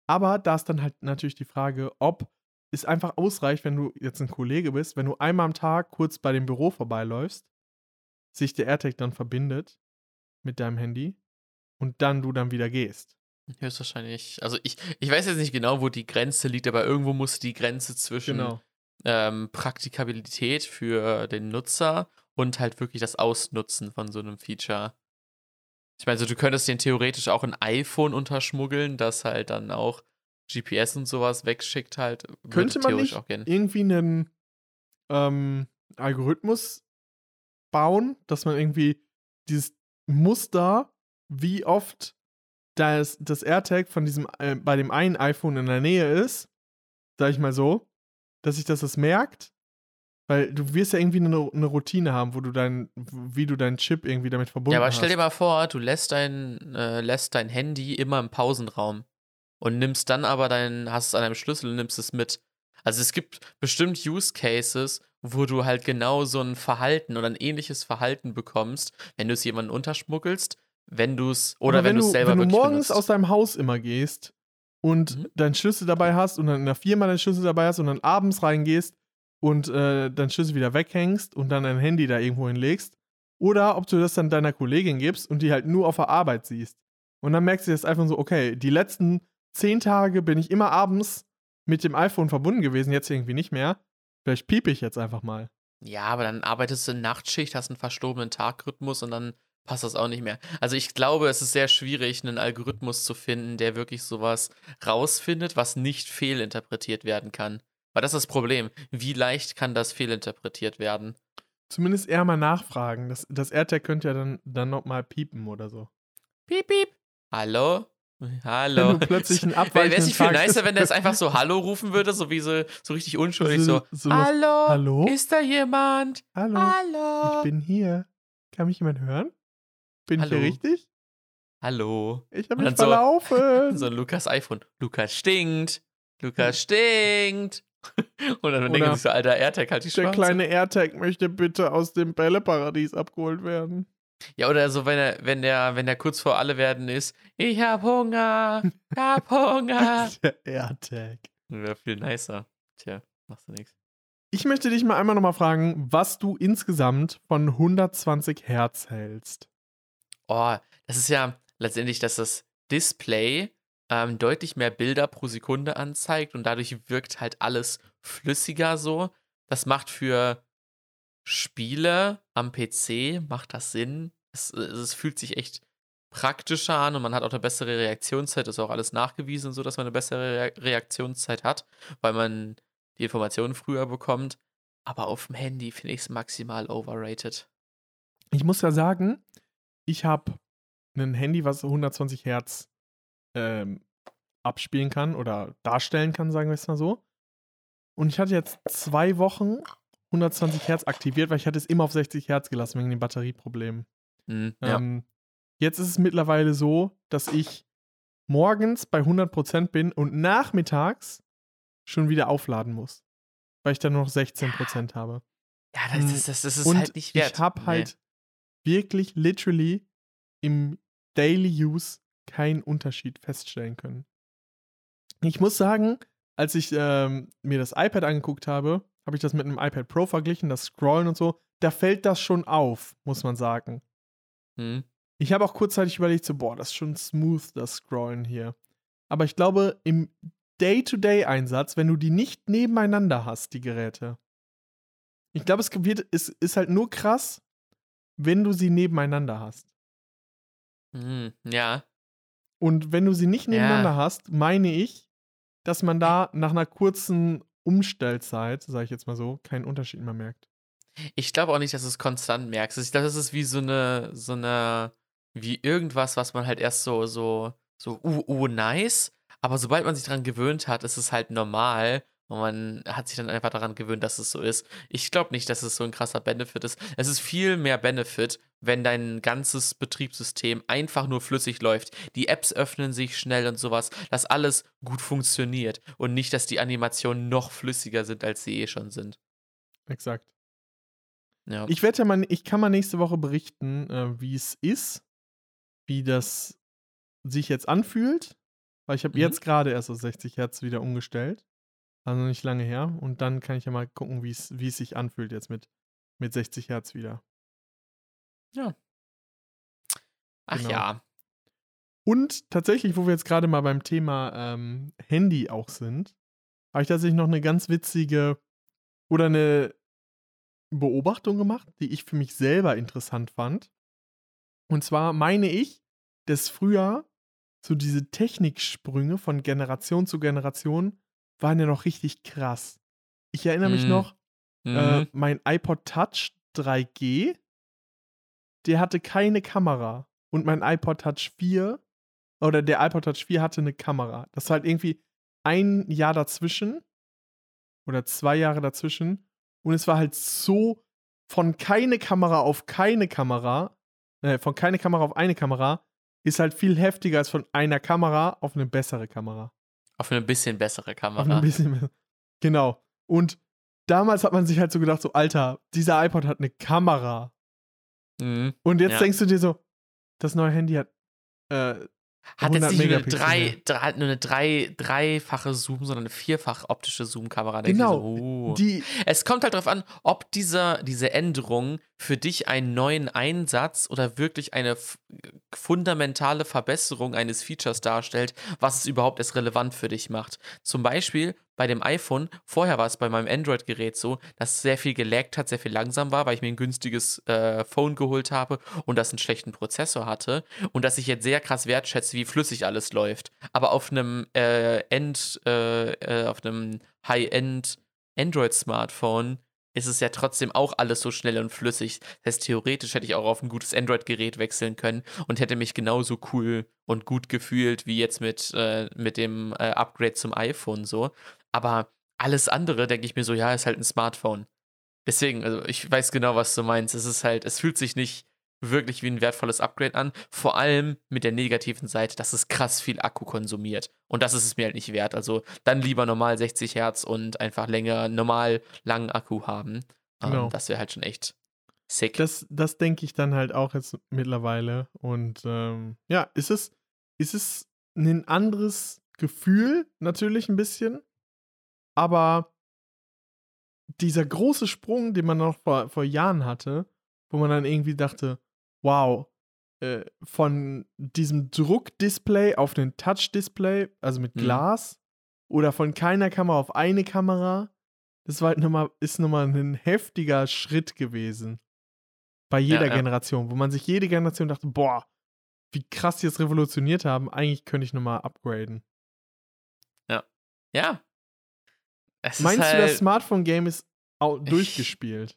Aber da ist dann halt natürlich die Frage, ob es einfach ausreicht, wenn du jetzt ein Kollege bist, wenn du einmal am Tag kurz bei dem Büro vorbeiläufst, sich der AirTag dann verbindet mit deinem Handy und dann du dann wieder gehst. Höchstwahrscheinlich. Also ich, ich weiß jetzt nicht genau, wo die Grenze liegt, aber irgendwo muss die Grenze zwischen Genau. ähm, Praktikabilität für den Nutzer und halt wirklich das Ausnutzen von so einem Feature. Ich meine, so, du könntest den theoretisch auch ein iPhone unterschmuggeln, das halt dann auch GPS und sowas wegschickt halt. Könnte man theoretisch nicht auch gehen. irgendwie einen ähm, Algorithmus bauen, dass man irgendwie dieses Muster, wie oft das, das AirTag von diesem, äh, bei dem einen iPhone in der Nähe ist, sag ich mal so, dass sich das das merkt, weil du wirst ja irgendwie eine, eine Routine haben, wo du dein, wie du deinen Chip irgendwie damit verbunden Ja, aber hast. stell dir mal vor, du lässt dein, äh, lässt dein Handy immer im Pausenraum und nimmst dann aber dein, hast es an deinem Schlüssel und nimmst es mit. Also es gibt bestimmt Use Cases, wo du halt genau so ein Verhalten oder ein ähnliches Verhalten bekommst, wenn du es jemandem unterschmuggelst, wenn du es oder, wenn, du es selber Wenn du morgens benutzt. aus deinem Haus immer gehst und Mhm. deinen Schlüssel dabei hast und dann in der Firma deinen Schlüssel dabei hast und dann abends reingehst und äh, deinen Schlüssel wieder weghängst und dann dein Handy da irgendwo hinlegst. Oder ob du das dann deiner Kollegin gibst und die halt nur auf der Arbeit siehst. Und dann merkst du jetzt einfach so, okay, die letzten zehn Tage bin ich immer abends mit dem iPhone verbunden gewesen, jetzt irgendwie nicht mehr. Vielleicht piepe ich jetzt einfach mal. Ja, aber dann arbeitest du in Nachtschicht, hast einen verstobenen Tagrhythmus und dann passt das auch nicht mehr. Also ich glaube, es ist sehr schwierig, einen Algorithmus zu finden, der wirklich sowas rausfindet, was nicht fehlinterpretiert werden kann. Weil das ist das Problem. Wie leicht kann das fehlinterpretiert werden? Zumindest eher mal nachfragen. Das, das AirTag könnte ja dann, dann nochmal piepen oder so. Piep, piep. Hallo? Hallo. Wenn du plötzlich einen Wäre es abweichenden nicht viel nicer, wenn der jetzt einfach so Hallo rufen würde, so wie so, so richtig unschuldig, So- so, so Hallo? Hallo? Ist da jemand? Hallo, Hallo? ich bin hier. Kann mich jemand hören? Bin ich Hallo? hier richtig? Hallo? Ich habe mich dann so- verlaufen. So ein Lukas iPhone. Lukas stinkt. Lukas stinkt. Und dann denken sich so, alter AirTag, halt die Der Schwanz. kleine AirTag möchte bitte aus dem Bälleparadies abgeholt werden. Ja, oder so, wenn er, wenn der, wenn der kurz vor alle werden ist, ich hab Hunger, ich hab Hunger. Der AirTag. Wäre viel nicer. Tja, machst du nichts. Ich möchte dich mal einmal nochmal fragen, was du insgesamt von 120 Hertz hältst. Oh, das ist ja letztendlich, dass das Display ähm, deutlich mehr Bilder pro Sekunde anzeigt und dadurch wirkt halt alles flüssiger so. Das macht für Spiele am PC, macht das Sinn. Es, es fühlt sich echt praktischer an und man hat auch eine bessere Reaktionszeit, ist auch alles nachgewiesen, so dass man eine bessere Rea- Reaktionszeit hat, weil man die Informationen früher bekommt. Aber auf dem Handy finde ich es maximal overrated. Ich muss ja sagen, ich habe ein Handy, was 120 Hertz ähm, abspielen kann oder darstellen kann, sagen wir es mal so. Und ich hatte jetzt zwei Wochen 120 Hertz aktiviert, weil ich hatte es immer auf 60 Hertz gelassen wegen den Batterieproblemen. Hm, ja. Ähm, jetzt ist es mittlerweile so, dass ich morgens bei 100% bin und nachmittags schon wieder aufladen muss. Weil ich dann nur noch 16% habe. Ja, das, das, das, das ist und halt nicht wert. ich habe Nee. halt wirklich literally im Daily Use keinen Unterschied feststellen können. Ich muss sagen, als ich ähm, mir das iPad angeguckt habe, habe ich das mit einem iPad Pro verglichen, das Scrollen und so. Da fällt das schon auf, muss man sagen. Hm. Ich habe auch kurzzeitig überlegt, so, boah, das ist schon smooth, das Scrollen hier. Aber ich glaube, im Day-to-Day-Einsatz, wenn du die nicht nebeneinander hast, die Geräte, ich glaube, es wird, es ist halt nur krass, wenn du sie nebeneinander hast. Hm. Ja. Und wenn du sie nicht Ja. nebeneinander hast, meine ich, dass man da nach einer kurzen Umstellzeit, sage ich jetzt mal so, keinen Unterschied mehr merkt. Ich glaube auch nicht, dass du es konstant merkst. Ich glaube, das ist wie so eine, so eine, wie irgendwas, was man halt erst so, so, so, uh, uh, nice. Aber sobald man sich daran gewöhnt hat, ist es halt normal. Und man hat sich dann einfach daran gewöhnt, dass es so ist. Ich glaube nicht, dass es so ein krasser Benefit ist. Es ist viel mehr Benefit, wenn dein ganzes Betriebssystem einfach nur flüssig läuft. Die Apps öffnen sich schnell und sowas, dass alles gut funktioniert. Und nicht, dass die Animationen noch flüssiger sind, als sie eh schon sind. Exakt. Ja. Ich werde ja mal, ich kann mal nächste Woche berichten, äh, wie es ist, wie das sich jetzt anfühlt, weil ich habe Mhm. jetzt gerade erst auf 60 Hertz wieder umgestellt, also nicht lange her, und dann kann ich ja mal gucken, wie es sich anfühlt jetzt mit mit 60 Hertz wieder. Ach genau. ja. Und tatsächlich, wo wir jetzt gerade mal beim Thema ähm, Handy auch sind, habe ich tatsächlich noch eine ganz witzige oder eine Beobachtung gemacht, die ich für mich selber interessant fand. Und zwar meine ich, dass früher so diese Techniksprünge von Generation zu Generation waren ja noch richtig krass. Ich erinnere mich Mhm. noch, äh, Mhm. mein iPod Touch 3G, der hatte keine Kamera. Und mein iPod Touch 4, oder der iPod Touch 4 hatte eine Kamera. Das war halt irgendwie ein Jahr dazwischen oder zwei Jahre dazwischen. Und es war halt so von keine Kamera auf keine Kamera, äh, von keine Kamera auf eine Kamera, ist halt viel heftiger als von einer Kamera auf eine bessere Kamera. Auf eine bisschen bessere Auf Kamera. ein bisschen mehr. Genau. Und damals hat man sich halt so gedacht, so, Alter, dieser iPod hat eine Kamera. Mhm. Und jetzt Ja. denkst du dir so, das neue Handy hat äh, Hat jetzt 100 nicht nur eine, drei, drei, hat nur eine drei, dreifache Zoom, sondern eine vierfach optische Zoom-Kamera. Genau. So, oh. Die, Es kommt halt darauf an, ob dieser, diese Änderung für dich einen neuen Einsatz oder wirklich eine fundamentale Verbesserung eines Features darstellt, was es überhaupt erst relevant für dich macht. Zum Beispiel bei dem iPhone, vorher war es bei meinem Android-Gerät so, dass sehr viel gelaggt hat, sehr viel langsam war, weil ich mir ein günstiges äh, Phone geholt habe und das einen schlechten Prozessor hatte und dass ich jetzt sehr krass wertschätze, wie flüssig alles läuft. Aber auf einem äh, End, äh, äh, auf einem High-End Android-Smartphone ist es ja trotzdem auch alles so schnell und flüssig. Das heißt, theoretisch hätte ich auch auf ein gutes Android-Gerät wechseln können und hätte mich genauso cool und gut gefühlt wie jetzt mit, äh, mit dem äh, Upgrade zum iPhone so. Aber alles andere denke ich mir so, ja, ist halt ein Smartphone. Deswegen, also ich weiß genau, was du meinst. Es ist halt, es fühlt sich nicht wirklich wie ein wertvolles Upgrade an. Vor allem mit der negativen Seite, dass es krass viel Akku konsumiert. Und das ist es mir halt nicht wert. Also dann lieber normal 60 Hertz und einfach länger, normal langen Akku haben. Ähm, Genau. das wäre halt schon echt sick. das, das denke ich dann halt auch jetzt mittlerweile. Und ähm, ja, ist es, ist es ein anderes Gefühl, natürlich ein bisschen. Aber dieser große Sprung, den man noch vor, vor Jahren hatte, wo man dann irgendwie dachte, wow, äh, von diesem Druckdisplay auf ein Touch-Display, also mit Mhm. Glas, oder von keiner Kamera auf eine Kamera, das war halt nochmal, ist nochmal ein heftiger Schritt gewesen. Bei jeder ja. Generation, wo man sich jede Generation dachte, boah, wie krass die es revolutioniert haben, eigentlich könnte ich nochmal upgraden. ja. Es Meinst du, halt- das Smartphone-Game ist durchgespielt?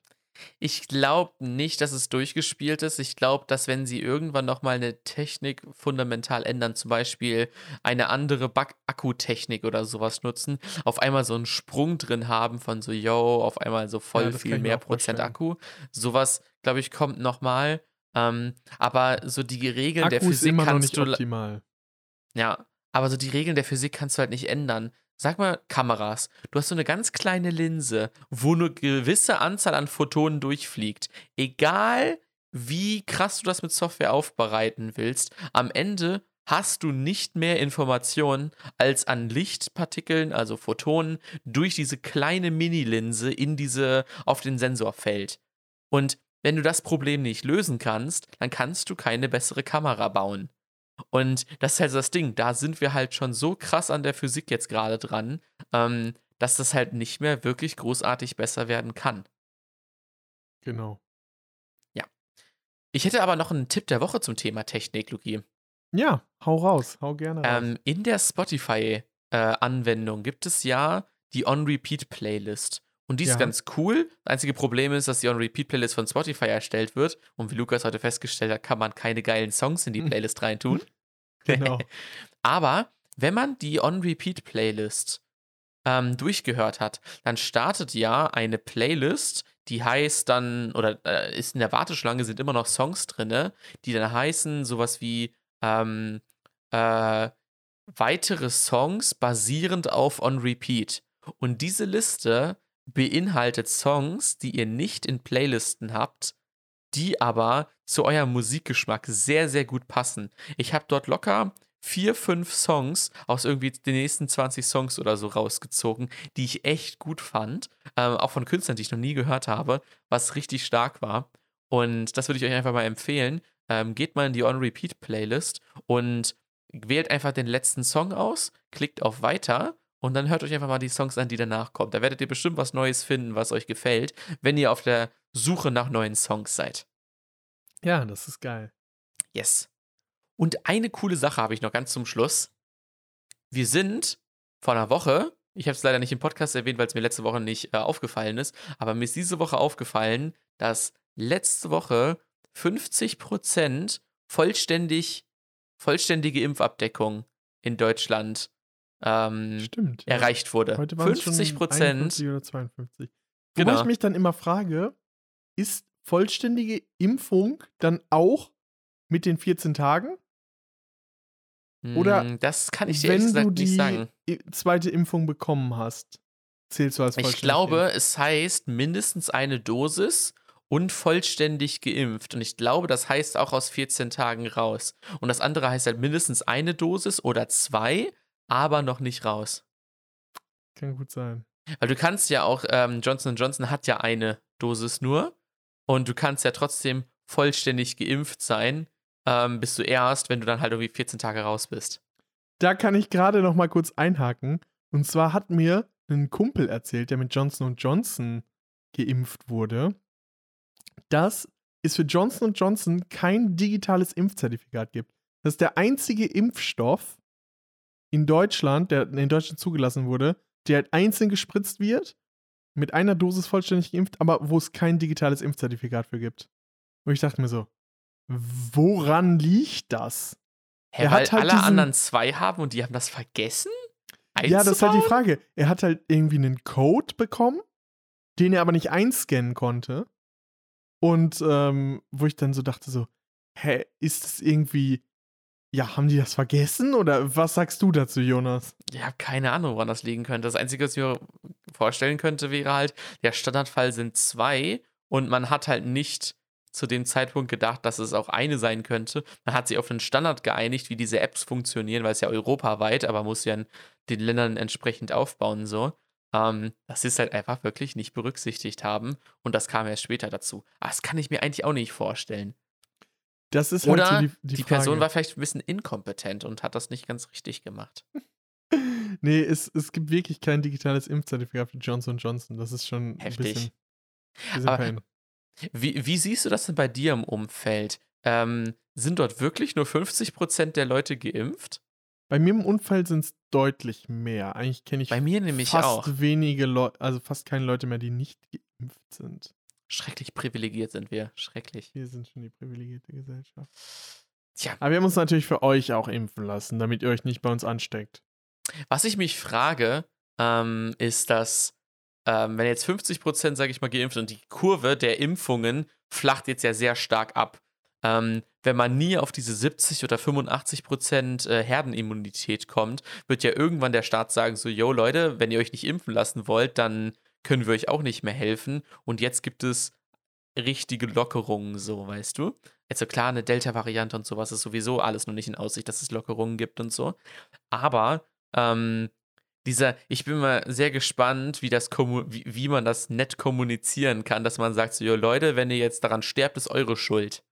Ich glaube nicht, dass es durchgespielt ist. Ich glaube, dass wenn sie irgendwann nochmal eine Technik fundamental ändern, zum Beispiel eine andere Back Akkutechnik oder sowas nutzen, auf einmal so einen Sprung drin haben von so, yo, auf einmal so voll Ja, viel ich mehr Prozent. Akku. Sowas, glaube ich, kommt nochmal. Ähm, aber so die Regeln der Akku ist Physik kannst nicht du. optimal. Ja, aber so die Regeln der Physik kannst du halt nicht ändern. Sag mal, Kameras. Du hast so eine ganz kleine Linse, wo eine gewisse Anzahl an Photonen durchfliegt. Egal, wie krass du das mit Software aufbereiten willst, am Ende hast du nicht mehr Informationen als an Lichtpartikeln, also Photonen, durch diese kleine Mini-Linse in diese, auf den Sensor fällt. Und wenn du das Problem nicht lösen kannst, dann kannst du keine bessere Kamera bauen. Und das ist halt so das Ding, da sind wir halt schon so krass an der Physik jetzt gerade dran, ähm, dass das halt nicht mehr wirklich großartig besser werden kann. Genau. Ich hätte aber noch einen Tipp der Woche zum Thema Technik, Luki. Ja, hau raus, hau gerne raus. Ähm, in der Spotify-Anwendung gibt es ja die On-Repeat-Playlist. Und die ist Ja. ganz cool. Das einzige Problem ist, dass die On-Repeat-Playlist von Spotify erstellt wird. Und wie Lukas heute festgestellt hat, kann man keine geilen Songs in die Hm. Playlist reintun. genau. Aber wenn man die On-Repeat-Playlist ähm, durchgehört hat, dann startet ja eine Playlist, die heißt dann, oder äh, ist in der Warteschlange, sind immer noch Songs drin, die dann heißen sowas wie ähm, äh, weitere Songs basierend auf On-Repeat. Und diese Liste beinhaltet Songs, die ihr nicht in Playlisten habt, die aber zu eurem Musikgeschmack sehr, sehr gut passen. Ich habe dort locker vier, fünf Songs aus irgendwie den nächsten 20 Songs oder so rausgezogen, die ich echt gut fand. Ähm, auch von Künstlern, die ich noch nie gehört habe, was richtig stark war. Und das würde ich euch einfach mal empfehlen. Ähm, geht mal in die On-Repeat-Playlist und wählt einfach den letzten Song aus, klickt auf Weiter und dann hört euch einfach mal die Songs an, die danach kommen. Da werdet ihr bestimmt was Neues finden, was euch gefällt, wenn ihr auf der Suche nach neuen Songs seid. Ja, das ist geil. Yes. Und eine coole Sache habe ich noch ganz zum Schluss. Wir sind vor einer Woche, ich habe es leider nicht im Podcast erwähnt, weil es mir letzte Woche nicht äh, aufgefallen ist, aber mir ist diese Woche aufgefallen, dass letzte Woche 50% vollständig, vollständige Impfabdeckung in Deutschland ähm, Stimmt. erreicht wurde. Heute waren es schon 50 51 oder 52. Wobei Genau. ich mich dann immer frage, ist vollständige Impfung dann auch mit den 14 Tagen? Oder Hm, das kann ich dir Wenn du gesagt nicht die sagen. zweite Impfung bekommen hast, zählst du als Ich vollständig glaube, geimpft? es heißt mindestens eine Dosis und vollständig geimpft. Und ich glaube, das heißt auch aus 14 Tagen raus. Und das andere heißt halt mindestens eine Dosis oder zwei, aber noch nicht raus. Kann gut sein. Weil du kannst ja auch, ähm, Johnson Johnson hat ja eine Dosis nur. Und du kannst ja trotzdem vollständig geimpft sein, ähm, bist du erst, wenn du dann halt irgendwie 14 Tage raus bist. Da kann ich gerade noch mal kurz einhaken. Und zwar hat mir ein Kumpel erzählt, der mit Johnson Johnson geimpft wurde, dass es für Johnson Johnson kein digitales Impfzertifikat gibt. Das ist der einzige Impfstoff in Deutschland, der in Deutschland zugelassen wurde, der halt einzeln gespritzt wird, mit einer Dosis vollständig geimpft, aber wo es kein digitales Impfzertifikat für gibt. Und ich dachte mir so, woran liegt das? Hä, Er weil hat halt alle diesen- anderen zwei haben und die haben das vergessen? Ja, das ist halt die? Frage. Er hat halt irgendwie einen Code bekommen, den er aber nicht einscannen konnte. Und ähm, wo ich dann so dachte so, hä, ist das irgendwie, ja, haben die das vergessen? Oder was sagst du dazu, Jonas? Ich habe keine Ahnung, woran das liegen könnte. Das Einzige, was ich mir vorstellen könnte, wäre halt, der Standardfall sind zwei und man hat halt nicht zu dem Zeitpunkt gedacht, dass es auch eine sein könnte. Man hat sich auf einen Standard geeinigt, wie diese Apps funktionieren, weil es ja europaweit, aber muss ja in den Ländern entsprechend aufbauen so. Ähm, sie es halt einfach wirklich nicht berücksichtigt haben und das kam erst später dazu. Aber das kann ich mir eigentlich auch nicht vorstellen. Das ist halt Oder so die, die, die. Person war vielleicht ein bisschen inkompetent und hat das nicht ganz richtig gemacht. nee, es, es gibt wirklich kein digitales Impfzertifikat für Johnson Johnson. Das ist schon Heftig. ein bisschen, bisschen Aber- pain. Wie, wie siehst du das denn bei dir im Umfeld? Ähm, sind dort wirklich nur 50% der Leute geimpft? Bei mir im Unfall sind es deutlich mehr. Eigentlich kenne ich Bei mir nämlich fast auch. wenige Leute, also fast keine Leute mehr, die nicht geimpft sind. Schrecklich privilegiert sind wir. Schrecklich. Wir sind schon die privilegierte Gesellschaft. Tja, Aber wir haben uns natürlich für euch auch impfen lassen, damit ihr euch nicht bei uns ansteckt. was ich mich frage, ähm, ist, dass, ähm, wenn jetzt 50%, sage ich mal, geimpft und die Kurve der Impfungen flacht jetzt ja sehr stark ab. Ähm, wenn man nie auf diese 70 oder 85% äh, Herdenimmunität kommt, wird ja irgendwann der Staat sagen: so, yo, Leute, wenn ihr euch nicht impfen lassen wollt, dann können wir euch auch nicht mehr helfen. Und jetzt gibt es richtige Lockerungen, so, weißt du? Also klar, eine Delta-Variante und sowas ist sowieso alles noch nicht in Aussicht, dass es Lockerungen gibt und so. Aber ähm, dieser, ich bin mal sehr gespannt, wie, das wie, wie man das nett kommunizieren kann, dass man sagt, so, jo, Leute, wenn ihr jetzt daran sterbt, ist eure Schuld.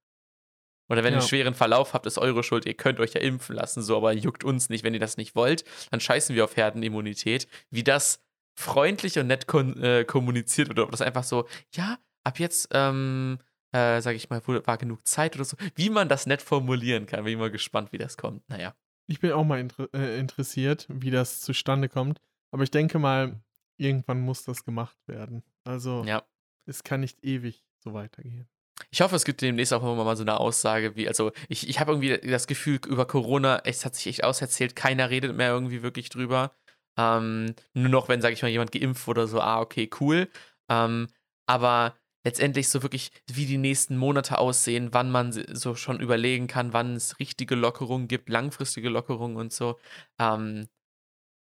Oder wenn ihr Ja. einen schweren Verlauf habt, ist eure Schuld, ihr könnt euch ja impfen lassen, so, aber juckt uns nicht, wenn ihr das nicht wollt, dann scheißen wir auf Herdenimmunität. Wie das freundlich und nett kon äh, kommuniziert oder ob das einfach so, ja, ab jetzt, ähm, äh, sag ich mal, war genug Zeit oder so. Wie man das nett formulieren kann, bin ich mal gespannt, wie das kommt. Naja. Ich bin auch mal inter äh, interessiert, wie das zustande kommt. Aber ich denke mal, irgendwann muss das gemacht werden. Also, Ja. es kann nicht ewig so weitergehen. Ich hoffe, es gibt demnächst auch immer mal so eine Aussage wie, also ich, ich habe irgendwie das Gefühl, über Corona, es hat sich echt auserzählt, keiner redet mehr irgendwie wirklich drüber. Ähm, nur noch, wenn, sage ich mal, jemand geimpft oder so, ah, okay, cool. Ähm, aber letztendlich so wirklich, wie die nächsten Monate aussehen, wann man so schon überlegen kann, wann es richtige Lockerungen gibt, langfristige Lockerungen und so. Ähm,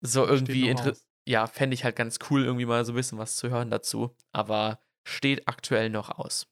so irgendwie, ja, fände ich halt ganz cool, irgendwie mal so ein bisschen was zu hören dazu. Aber steht aktuell noch aus.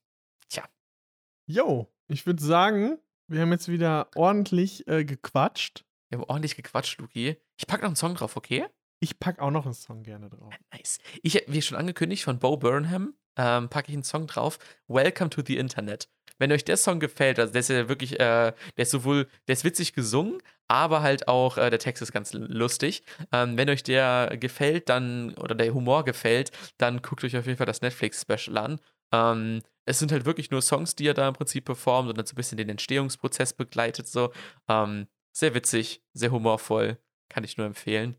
Jo, ich würde sagen, wir haben jetzt wieder ordentlich äh, gequatscht. Wir haben ordentlich gequatscht, Luki. Ich pack noch einen Song drauf, okay? Ich pack auch noch einen Song gerne drauf. Nice. Ich, wie schon angekündigt, von Bo Burnham ähm, packe ich einen Song drauf. Welcome to the Internet. Wenn euch der Song gefällt, also der ist ja wirklich, äh, der ist sowohl, der ist witzig gesungen, aber halt auch, äh, der Text ist ganz lustig. Ähm, wenn euch der gefällt, dann, oder der Humor gefällt, dann guckt euch auf jeden Fall das Netflix-Special an. Ähm, es sind halt wirklich nur Songs, die er da im Prinzip performt und dann so ein bisschen den Entstehungsprozess begleitet. So. Ähm, sehr witzig, sehr humorvoll, kann ich nur empfehlen.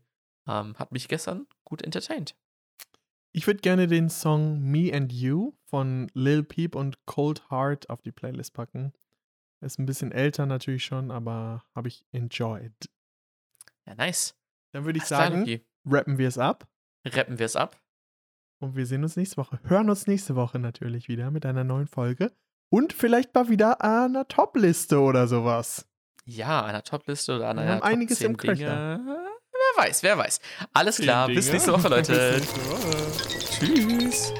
Ähm, hat mich gestern gut entertained. Ich würde gerne den Song Me and You von Lil Peep und Cold Heart auf die Playlist packen. Ist ein bisschen älter natürlich schon, aber habe ich enjoyed. Ja, nice. Dann würde ich klar, sagen, Luki. rappen wir es ab Rappen wir es ab. und wir sehen uns nächste Woche. Hören uns nächste Woche natürlich wieder mit einer neuen Folge und vielleicht mal wieder an einer Topliste oder sowas. Ja, an der Topliste oder an Wir einer haben Top einiges 10 im Köcher. Dinge. Wer weiß, wer weiß. Alles klar, bis nächste Woche, Leute. Tschüss.